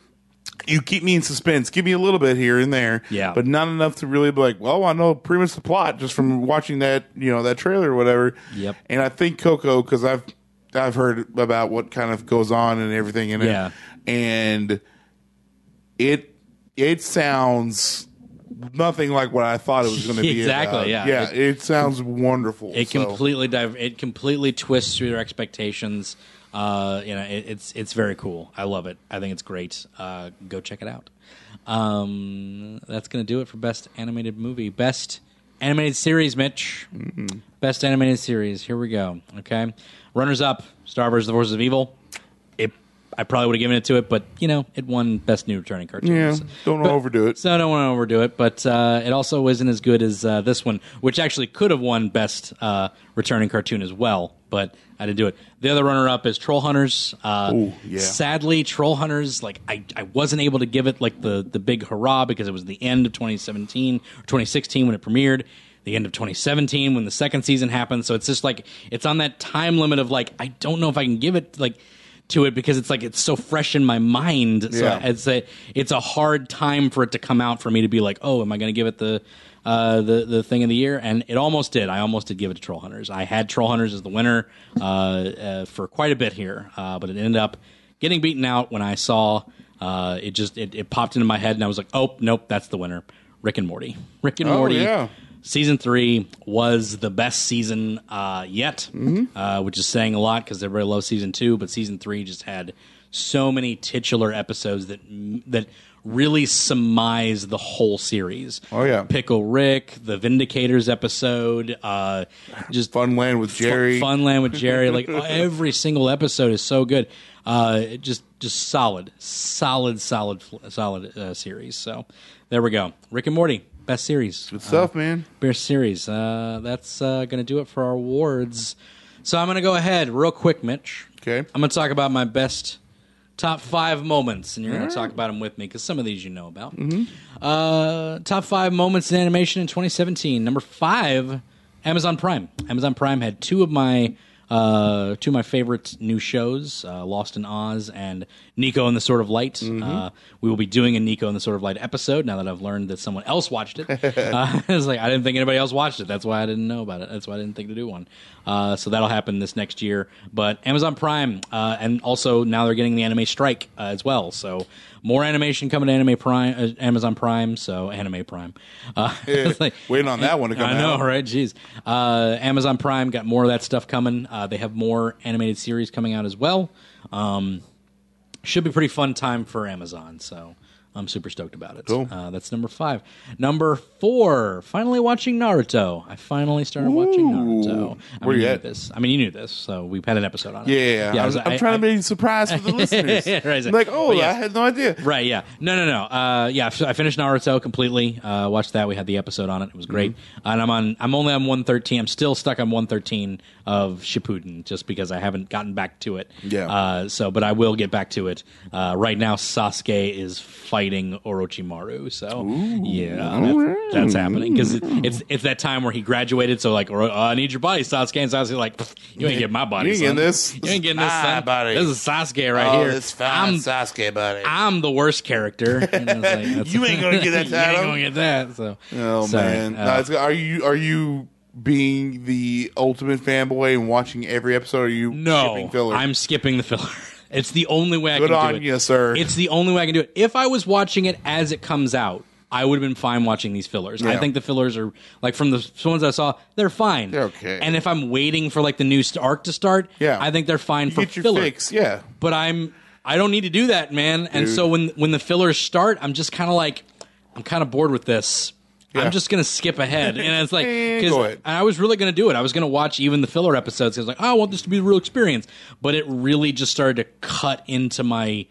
You keep me in suspense. Give me a little bit here and there, Yeah. but not enough to really be like, well, I know pretty much the plot just from watching that, you know, that trailer or whatever. Yep. And I think Coco, because I've I've heard about what kind of goes on and everything in it, Yeah. and it it sounds nothing like what I thought it was going to be. Exactly, about. yeah. yeah. It- It, sounds wonderful. it so. completely div- it completely twists through their expectations. Uh, you know, it, it's it's very cool. I love it. I think it's great. Uh, go check it out. Um, that's gonna do it for best animated movie, best animated series. Mitch, best animated series. Here we go. Okay, runners up: Star vs.: The Forces of Evil. I probably would have given it to it, but you know, it won best new returning cartoon. Yeah, So- don't but- overdo it. so I don't want to overdo it, but uh, it also isn't as good as uh, this one, which actually could have won best uh, returning cartoon as well, but I didn't do it. The other runner-up is Troll Hunters. Uh, Ooh, yeah. Sadly, Troll Hunters, like I, I wasn't able to give it like the the big hurrah because it was the end of 2017 or 2016 when it premiered. The end of 2017 when the second season happened. So it's just like it's on that time limit of like I don't know if I can give it like to it because it's like it's so fresh in my mind. So Yeah. it's a it's a hard time for it to come out for me to be like, oh, am I going to give it the uh, the the thing of the year? And it almost did. I almost did give it to Troll Hunters. I had Troll Hunters as the winner uh, uh, for quite a bit here, uh, but it ended up getting beaten out when I saw uh, it. Just it, it popped into my head, and I was like, oh, nope, that's the winner. Rick and Morty. Rick and Oh, Morty. yeah. Season three was the best season uh, yet, uh, which is saying a lot because everybody loves season two, but season three just had so many titular episodes that that really surmise the whole series. Oh, yeah. Pickle Rick, the Vindicators episode, uh, just Funland with Jerry. Fun, Funland with Jerry. Like every single episode is so good. Uh, just just solid, solid, solid, solid uh, series. So there we go. Rick and Morty, best series. Good stuff, man. Best series. Uh, that's uh, going to do it for our awards. So I'm going to go ahead real quick, Mitch. Okay. I'm going to talk about my best top five moments, and you're going to talk about them with me because some of these you know about. Uh, top five moments in animation in 2017. Number five, Amazon Prime. Amazon Prime had two of my uh, two of my favorite new shows, uh, Lost in Oz and Niko and the Sword of Light. Uh, we will be doing a Niko and the Sword of Light episode now that I've learned that someone else watched it. uh, it's like I didn't think anybody else watched it. That's why I didn't know about it. That's why I didn't think to do one. Uh, so that'll happen this next year. But Amazon Prime, uh, and also now they're getting the anime strike uh, as well. So more animation coming to Anime Prime, uh, Amazon Prime. So Anime Prime. Uh, it's like- Waiting on that one to come I know, out. right? Jeez. Uh, Amazon Prime got more of that stuff coming. Uh, they have more animated series coming out as well. Um, should be pretty fun time for Amazon. So I'm super stoked about it. Cool. Uh, that's number five. Number four. Finally watching Naruto. I finally started watching Naruto. I Where mean, you knew at? This. I mean, you knew this, so we've had an episode on it. Yeah, I I'm, was- I'm I- trying I- to make a surprise for the listeners. Right, like, oh, yes. I had no idea. Right, yeah. No, no, no. Uh, yeah, I finished Naruto completely. Uh, watched that. We had the episode on it. It was great. Mm-hmm. And I'm on. I'm only on 113. I'm still stuck on 113 of Shippuden, just because I haven't gotten back to it. Yeah. Uh, so, but I will get back to it. Uh, right now, Sasuke is fighting Orochimaru. So, yeah, that- that's happening because it, it's it's that time where he graduated. So, like, oh, I need your body, Sasuke. And Sasuke's like, you ain't getting my body. You ain't getting son. this. You ain't getting this, Ah, son. buddy. This is Sasuke right oh, here. this fine I'm Sasuke, buddy. I'm the worst character. And I was like, You ain't gonna get that you ain't title. gonna get that. So, oh sorry. man, Uh, No, it's- are you are you being the ultimate fanboy and watching every episode? Are you no, skipping filler? I'm skipping the filler. It's the only way I Good can do it. Good on you, sir. It's the only way I can do it. If I was watching it as it comes out, I would have been fine watching these fillers. I Yeah. think the fillers are like from the ones I saw, they're fine. They're okay. And if I'm waiting for like the new st- arc to start, Yeah. I think they're fine you for get your filler. fix. Yeah, but I'm I don't need to do that, man. And so when when the fillers start, I'm just kind of like I'm kind of bored with this. Yeah. I'm just gonna skip ahead, and it's like because. I was really gonna do it. I was gonna watch even the filler episodes because like oh, I want this to be the real experience, but it really just started to cut into my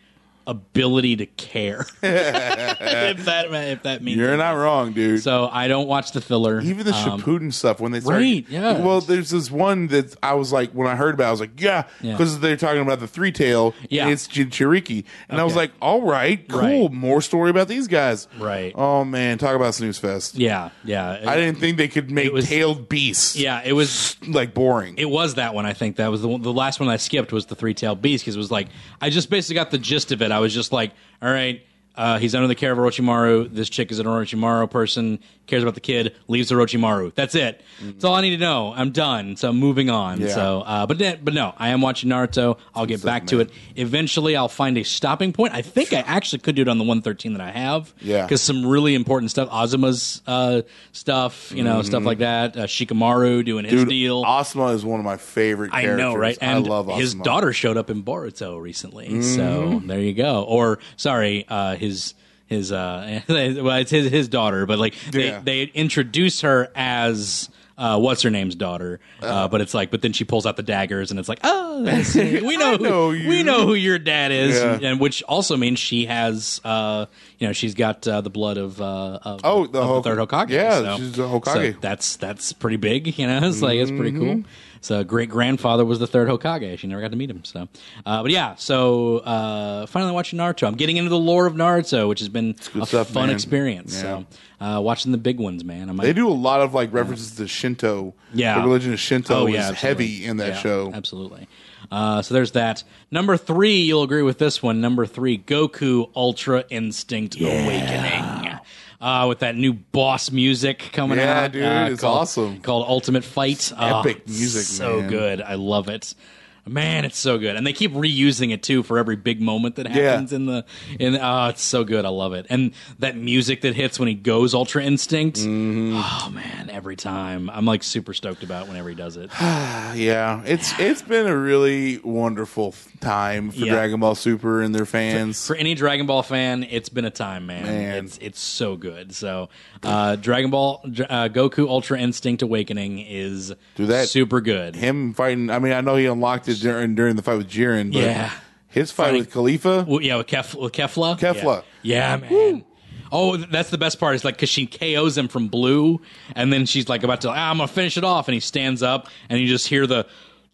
ability to care. if that if that means you're not wrong, dude. So I don't watch the filler. Even the Um, Shippuden stuff when they started. right, yeah. Well, there's this one that I was like, when I heard about, it, I was like, yeah, Yeah. because they're talking about the three tail. Yeah. it's Jinchuriki, and I was Okay. like, all right, cool, Right. more story about these guys. Right. Oh man, talk about snooze fest. yeah, yeah. I didn't think they could make was- tailed beasts. yeah, it was like boring. It was that one, I think. That was the one, the last one I skipped was the three tailed beast because it was like I just basically got the gist of it. I was just like, all right, uh, he's under the care of Orochimaru. This chick is an Orochimaru person, cares about the kid, leaves Orochimaru. That's it. That's all I need to know. I'm done. So I'm moving on. Yeah. So, uh, but but no, I am watching Naruto. I'll get back to man. it eventually. I'll find a stopping point. I think I actually could do it on the 113 that I have. Yeah. because some really important stuff, Asuma's uh, stuff, you know, stuff like that. Uh, Shikamaru doing his Mm-hmm. Dude, deal. Asuma is one of my favorite. I know, right? And I love Asuma. his daughter showed up in Boruto recently, Mm-hmm. so there you go. Or sorry, uh, his his uh, well, it's his his daughter, but like they Yeah. they introduce her as. Uh, what's her name's daughter? Uh, but it's like, but then she pulls out the daggers, and it's like, oh, we know, who, know we know who your dad is, Yeah. and which also means she has, uh, you know, she's got uh, the blood of, uh, of, Oh, the of Hok- third Hokage. yeah, so, she's a Hokage. so that's that's pretty big, you know. It's like it's pretty cool. So great grandfather was the third Hokage. She never got to meet him. So, uh, but yeah. So uh, finally watching Naruto. I'm getting into the lore of Naruto, which has been a stuff, fun man. experience. So uh, watching the big ones, man. I might, They do a lot of like references to Shinto. Yeah. the religion of Shinto Oh, is absolutely. heavy in that Yeah, show. Absolutely. Uh, so there's that. Number three, you'll agree with this one. Number three, Goku Ultra Instinct Awakening. Uh, with that new boss music coming Yeah, out. dude, uh, it's called- awesome. Called Ultimate Fight. Epic music, So man. good. I love it. Man, it's so good, and they keep reusing it too for every big moment that Yeah. happens in the in. Oh, it's so good. I love it, and that music that hits when he goes Ultra Instinct. Mm-hmm. Oh man, every time I'm like super stoked about whenever he does it. Yeah, it's it's been a really wonderful time for Yeah. Dragon Ball Super and their fans. For any Dragon Ball fan, it's been a time, man. Man. It's it's so good. So, uh, Dragon Ball uh, Goku Ultra Instinct Awakening is Do that- super good. Him fighting. I mean, I know he unlocked during during the fight with Jiren, but Yeah. his fight Fighting- with Caulifla. Well, yeah, with, Kef- with Kefla. Kefla. Yeah, yeah man. Oh, that's the best part. Is like because she KOs him from blue, and then she's like about to, ah, I'm gonna finish it off, and he stands up, and you just hear the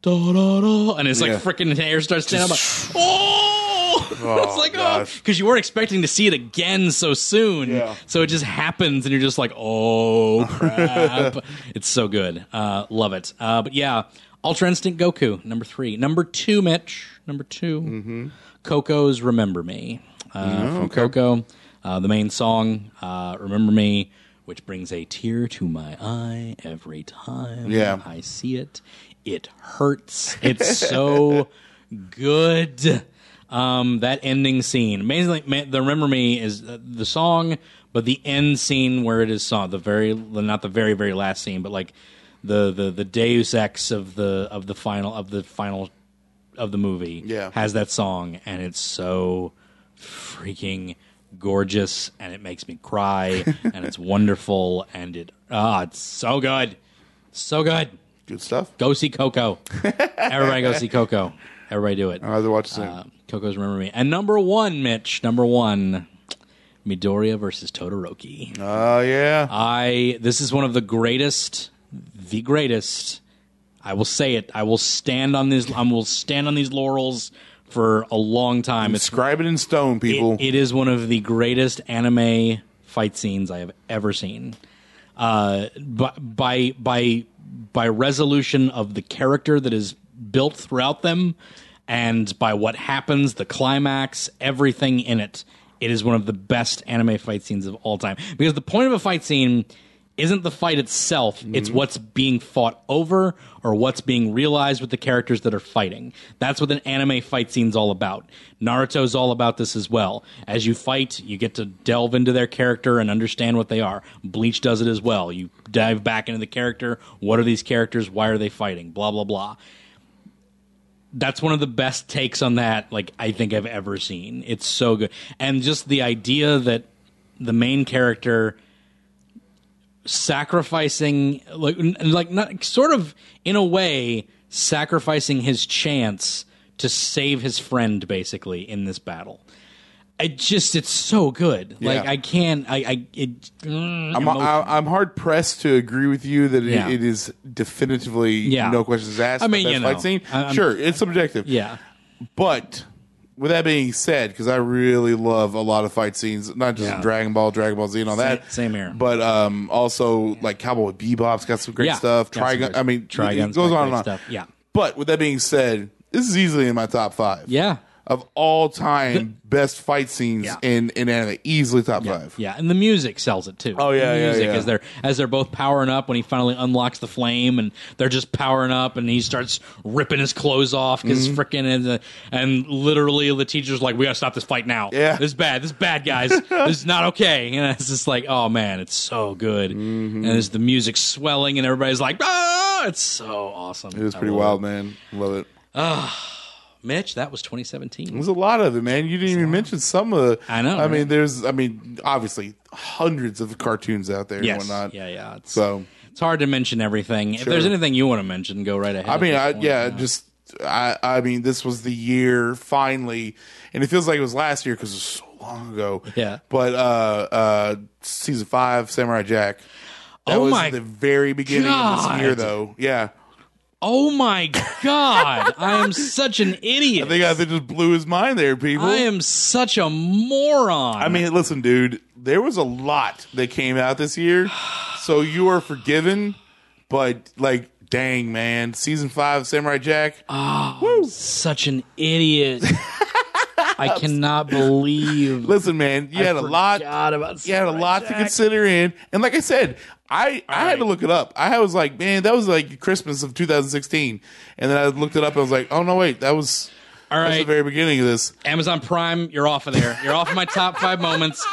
da da da, and it's like Yeah. freaking hair starts standing up. Like, oh, it's like oh, gosh. because you weren't expecting to see it again so soon. Yeah. So it just happens, and you're just like, oh crap! it's so good. Uh, love it. Uh, but yeah, Ultra Instinct Goku number three, number two, Mitch, number 2 Mm-hmm. Coco's "Remember Me" uh, from okay. Coco. Uh, the main song, uh, "Remember Me," which brings a tear to my eye every time Yeah. I see it. It hurts. It's so good. Um, that ending scene, amazingly, the "Remember Me" is uh, the song, but the end scene where it is song, the very, not the very, very last scene, but like the the the Deus Ex of the of the final of the final of the movie Yeah. has that song, and it's so freaking gorgeous, and it makes me cry, and it's wonderful, and it ah, it's so good, so good. Good stuff. Go see Coco. Everybody go see Coco. Everybody do it. I'll have to watch it soon. Uh, Coco's Remember Me. And number one, Mitch, number one, Midoriya versus Todoroki. Oh yeah. I this is one of the greatest, the greatest. I will say it. I will stand on these. I will stand on these laurels for a long time. It's Inscribe it in stone, people. it, it is one of the greatest anime fight scenes I have ever seen. Uh, by by by by resolution of the character that is built throughout them, and by what happens, the climax, everything in it. It is one of the best anime fight scenes of all time. Because the point of a fight scene isn't the fight itself, it's mm-hmm. what's being fought over or what's being realized with the characters that are fighting. That's what an anime fight scene's all about. Naruto's all about this as well. As you fight, you get to delve into their character and understand what they are. Bleach does it as well. You dive back into the character. What are these characters? Why are they fighting? Blah, blah, blah that's one of the best takes on that like I think I've ever seen. It's so good. And just the idea that the main character sacrificing like like not sort of in a way sacrificing his chance to save his friend basically in this battle. I just it's so good. Like I can't I I it mm, I'm. I, I'm hard pressed to agree with you that it, Yeah. it is definitively Yeah. no questions asked. I mean, you know, fight scene. I'm- sure, it's subjective. yeah. But with that being said, because I really love a lot of fight scenes, not just Yeah. Dragon Ball, Dragon Ball Z, and all that. same here. But um, also like Cowboy Bebop's got some great Yeah. stuff. Got some Trigun. great- I mean, Trigun's it goes got on and great on. stuff. Yeah. But with that being said, this is easily in my top five. Yeah. Of all time best fight scenes Yeah. in in anime, easily top Yeah, five. yeah, and the music sells it too. Oh, yeah, the music yeah. as they're as they're both powering up when he finally unlocks the flame, and they're just powering up, and he starts ripping his clothes off because Mm-hmm. freaking and, the- and literally the teacher's like, "We gotta stop this fight now. Yeah. this is bad. This is bad, guys. this is not okay." And it's just like, oh man, it's so good, Mm-hmm. and as the music swelling, and everybody's like, "Ah!" It's so awesome. It was I pretty love wild, man. Love it. Mitch, that was 2017. There's a lot of it, man. You didn't even mention some of the. I know, I right? mean, there's. I mean, obviously, hundreds of cartoons out there Yes, and whatnot. yeah, yeah. It's, So, it's hard to mention everything. If there's anything you want to mention, go right ahead. I mean, I, yeah, just. I, I mean, this was the year finally, and it feels like it was last year because it was so long ago. Yeah. But uh, uh, season five, Samurai Jack. That Oh was my the very beginning of God. this year, though. Yeah, Oh my god! I am such an idiot. I think I think just blew his mind there, people. I am such a moron. I mean, listen, dude, there was a lot that came out this year, so you are forgiven. But like, dang, man, season five, of Samurai Jack. Oh such an idiot. I cannot believe Listen, man, you had a lot. about You had a lot to consider in, and like I said, I I had to look it up. I was like, man, that was like Christmas of 2016, and then I looked it up. and I was like, oh no, wait, that was All that's right. the very beginning of this. Amazon Prime, you're off of there. You're off of my top five moments.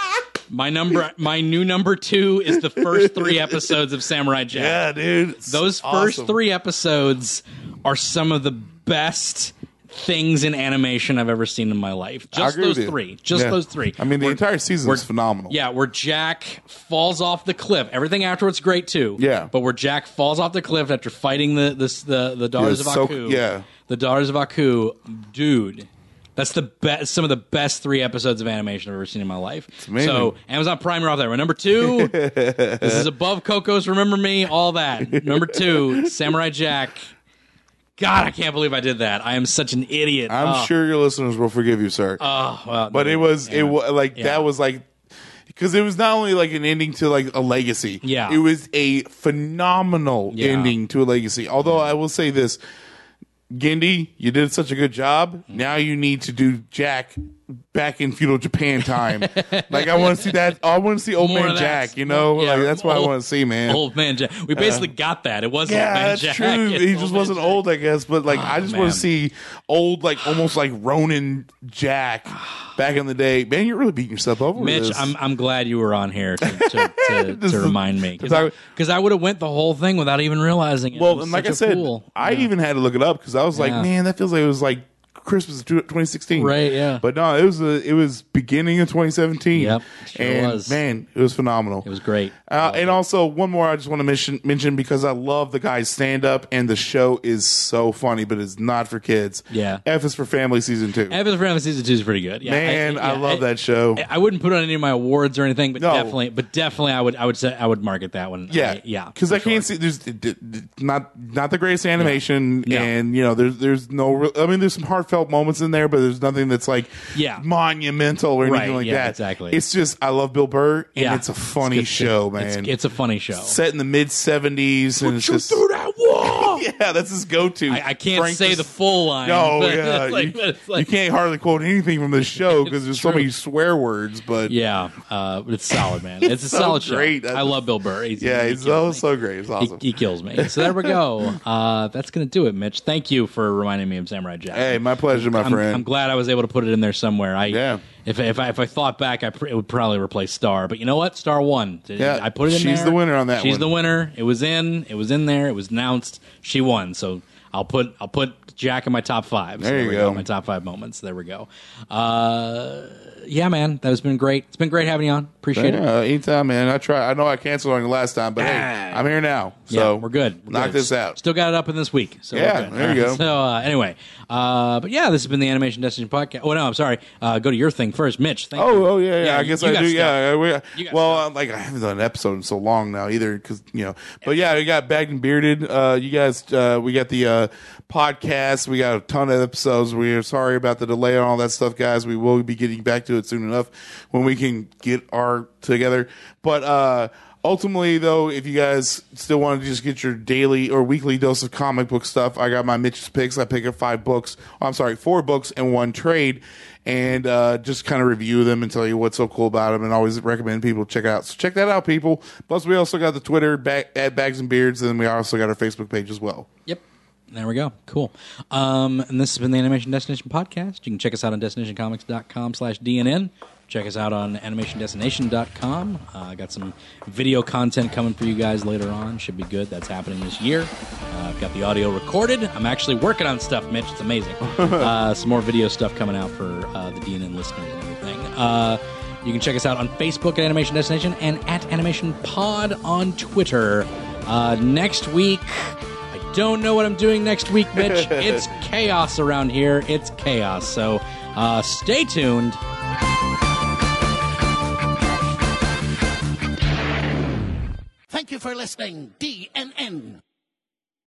My number, my new number two is the first three episodes of Samurai Jack. Yeah, dude, Those first awesome. three episodes are some of the best things in animation I've ever seen in my life. Just those three. Just Yeah. those three. I mean, the Where- entire season we're- is phenomenal. Yeah, where Jack falls off the cliff. Everything afterwards great too. Yeah. but where Jack falls off the cliff after fighting the the the, the daughters Yeah, of so- yeah. the daughters of Aku, dude. That's the best. Some of the best three episodes of animation I've ever seen in my life. amazing. So Amazon Prime, you're off there. Number two, this is above Coco's. Remember me, all that. Number two, Samurai Jack. God, I can't believe I did that. I am such an idiot. I'm Oh, sure your listeners will forgive you, sir. oh, well, but it was it was like Yeah. that was like because it was not only like an ending to like a legacy. Yeah. it was a phenomenal Yeah. ending to a legacy. Although I will say this. Genndy, you did such a good job. Mm. Now you need to do Jack back in feudal Japan time. like I want to see that. I want to see old More man. Jack. You know, Yeah, like that's what old- I want to see, man. Old man Jack. We basically uh, got that. It wasn't yeah, old man that's Jack. true. It's He just wasn't Jack. old, I guess. But like, ah, I just want to see old, like almost like Ronin Jack back in the day. Man, you're really beating yourself over. Mitch. I'm I'm glad you were on here to to, to, to remind me because I, would have went the whole thing without even realizing it. It well, was and like I said, fool. I even had to look it up because I was like, Yeah. man, that feels like it was like Christmas of 2016, Right, yeah. But no, it was a, it was beginning of 2017. Yep, sure and was. man, it was phenomenal. it was great. Uh, and also one more I just want to mention mention because I love the guy's stand up and the show is so funny, but it's not for kids. Yeah. F is for family season two. F is for Family season two is pretty good. Yeah, Man, I, yeah, love that show. I wouldn't put on any of my awards or anything, but No. definitely, but definitely, I would, I would say, I would market that one. yeah, I- yeah, Because I can't sure. see there's not not the greatest animation, Yeah. and you know there's there's no. I mean, there's some heartfelt moments in there, but there's nothing that's like Yeah. monumental or anything like yeah, that. exactly. It's just I love Bill Burr, and Yeah. it's a funny good shit. show, It's- man. It's, a funny show. set in the mid '70s, and it's just that wall. yeah, that's his go-to. I, I can't Frank say just- the full line. No, but yeah, it's like, you, but it's you can't hardly quote anything from this show because there's so many swear words. But Yeah, uh, but it's solid, man. It's, a so solid great. show. I love Bill Burr. He's, yeah, he it's kills so me. so great. It's He, he kills me. So there we go. Uh, that's gonna do it, Mitch. Thank you for reminding me of Samurai Jack. hey, my pleasure, my I'm, friend. I'm glad I was able to put it in there somewhere. I Yeah. If if I, if I thought back, I pr- it would probably replace Star. But you know what? Star won. Yeah, I put it in she's there. the winner on that She's one. the winner. It was in. It was in there. It was announced. She won. So I'll put I'll put Jack in my top five. So There you we go. My top five moments. There we go. Uh, yeah, man, that has been great. It's been great having you on. Appreciate it. Anytime, man. I try. I know I canceled on you last time, but hey, Ah. I'm here now. So yeah, we're good. We're knock good. this out. Still got it up in this week. So Yeah, there you go. So uh, anyway, uh, but yeah, this has been the Animation Destination podcast. Oh no, I'm sorry. Uh, go to your thing first, Mitch. Thank you. Oh, oh yeah, yeah. I guess I do. stuff. Yeah. We, well, stuff. like I haven't done an episode in so long now either, because you know. But yeah, we got Bags and Beards. Uh, you guys, uh, we got the uh, podcast. We got a ton of episodes. We are sorry about the delay on all that stuff, guys. We will be getting back to it soon enough when we can get our together. But uh, ultimately, though, if you guys still want to just get your daily or weekly dose of comic book stuff, I got my Mitch's picks. I pick up five books. I'm sorry, four books and one trade. And uh, just kind of review them and tell you what's so cool about them, and always recommend people check out. So check that out, people. Plus, we also got the Twitter at Bags and Beards, and we also got our Facebook page as well. Yep. There we go. Cool. Um, and this has been the Animation Destination Podcast. You can check us out on destinationcomics.com slash DNN. Check us out on animationdestination.com. Uh, I got some video content coming for you guys later on. Should be good. That's happening this year. Uh, I've got the audio recorded. I'm actually working on stuff, Mitch. It's amazing. uh, some more video stuff coming out for uh, the DNN listeners and everything. Uh, you can check us out on Facebook at Animation Destination and at Animation Pod on Twitter. Uh, next week, don't know what I'm doing next week, Mitch. it's chaos around here. It's chaos. So uh, stay tuned. Thank you for listening, DNN.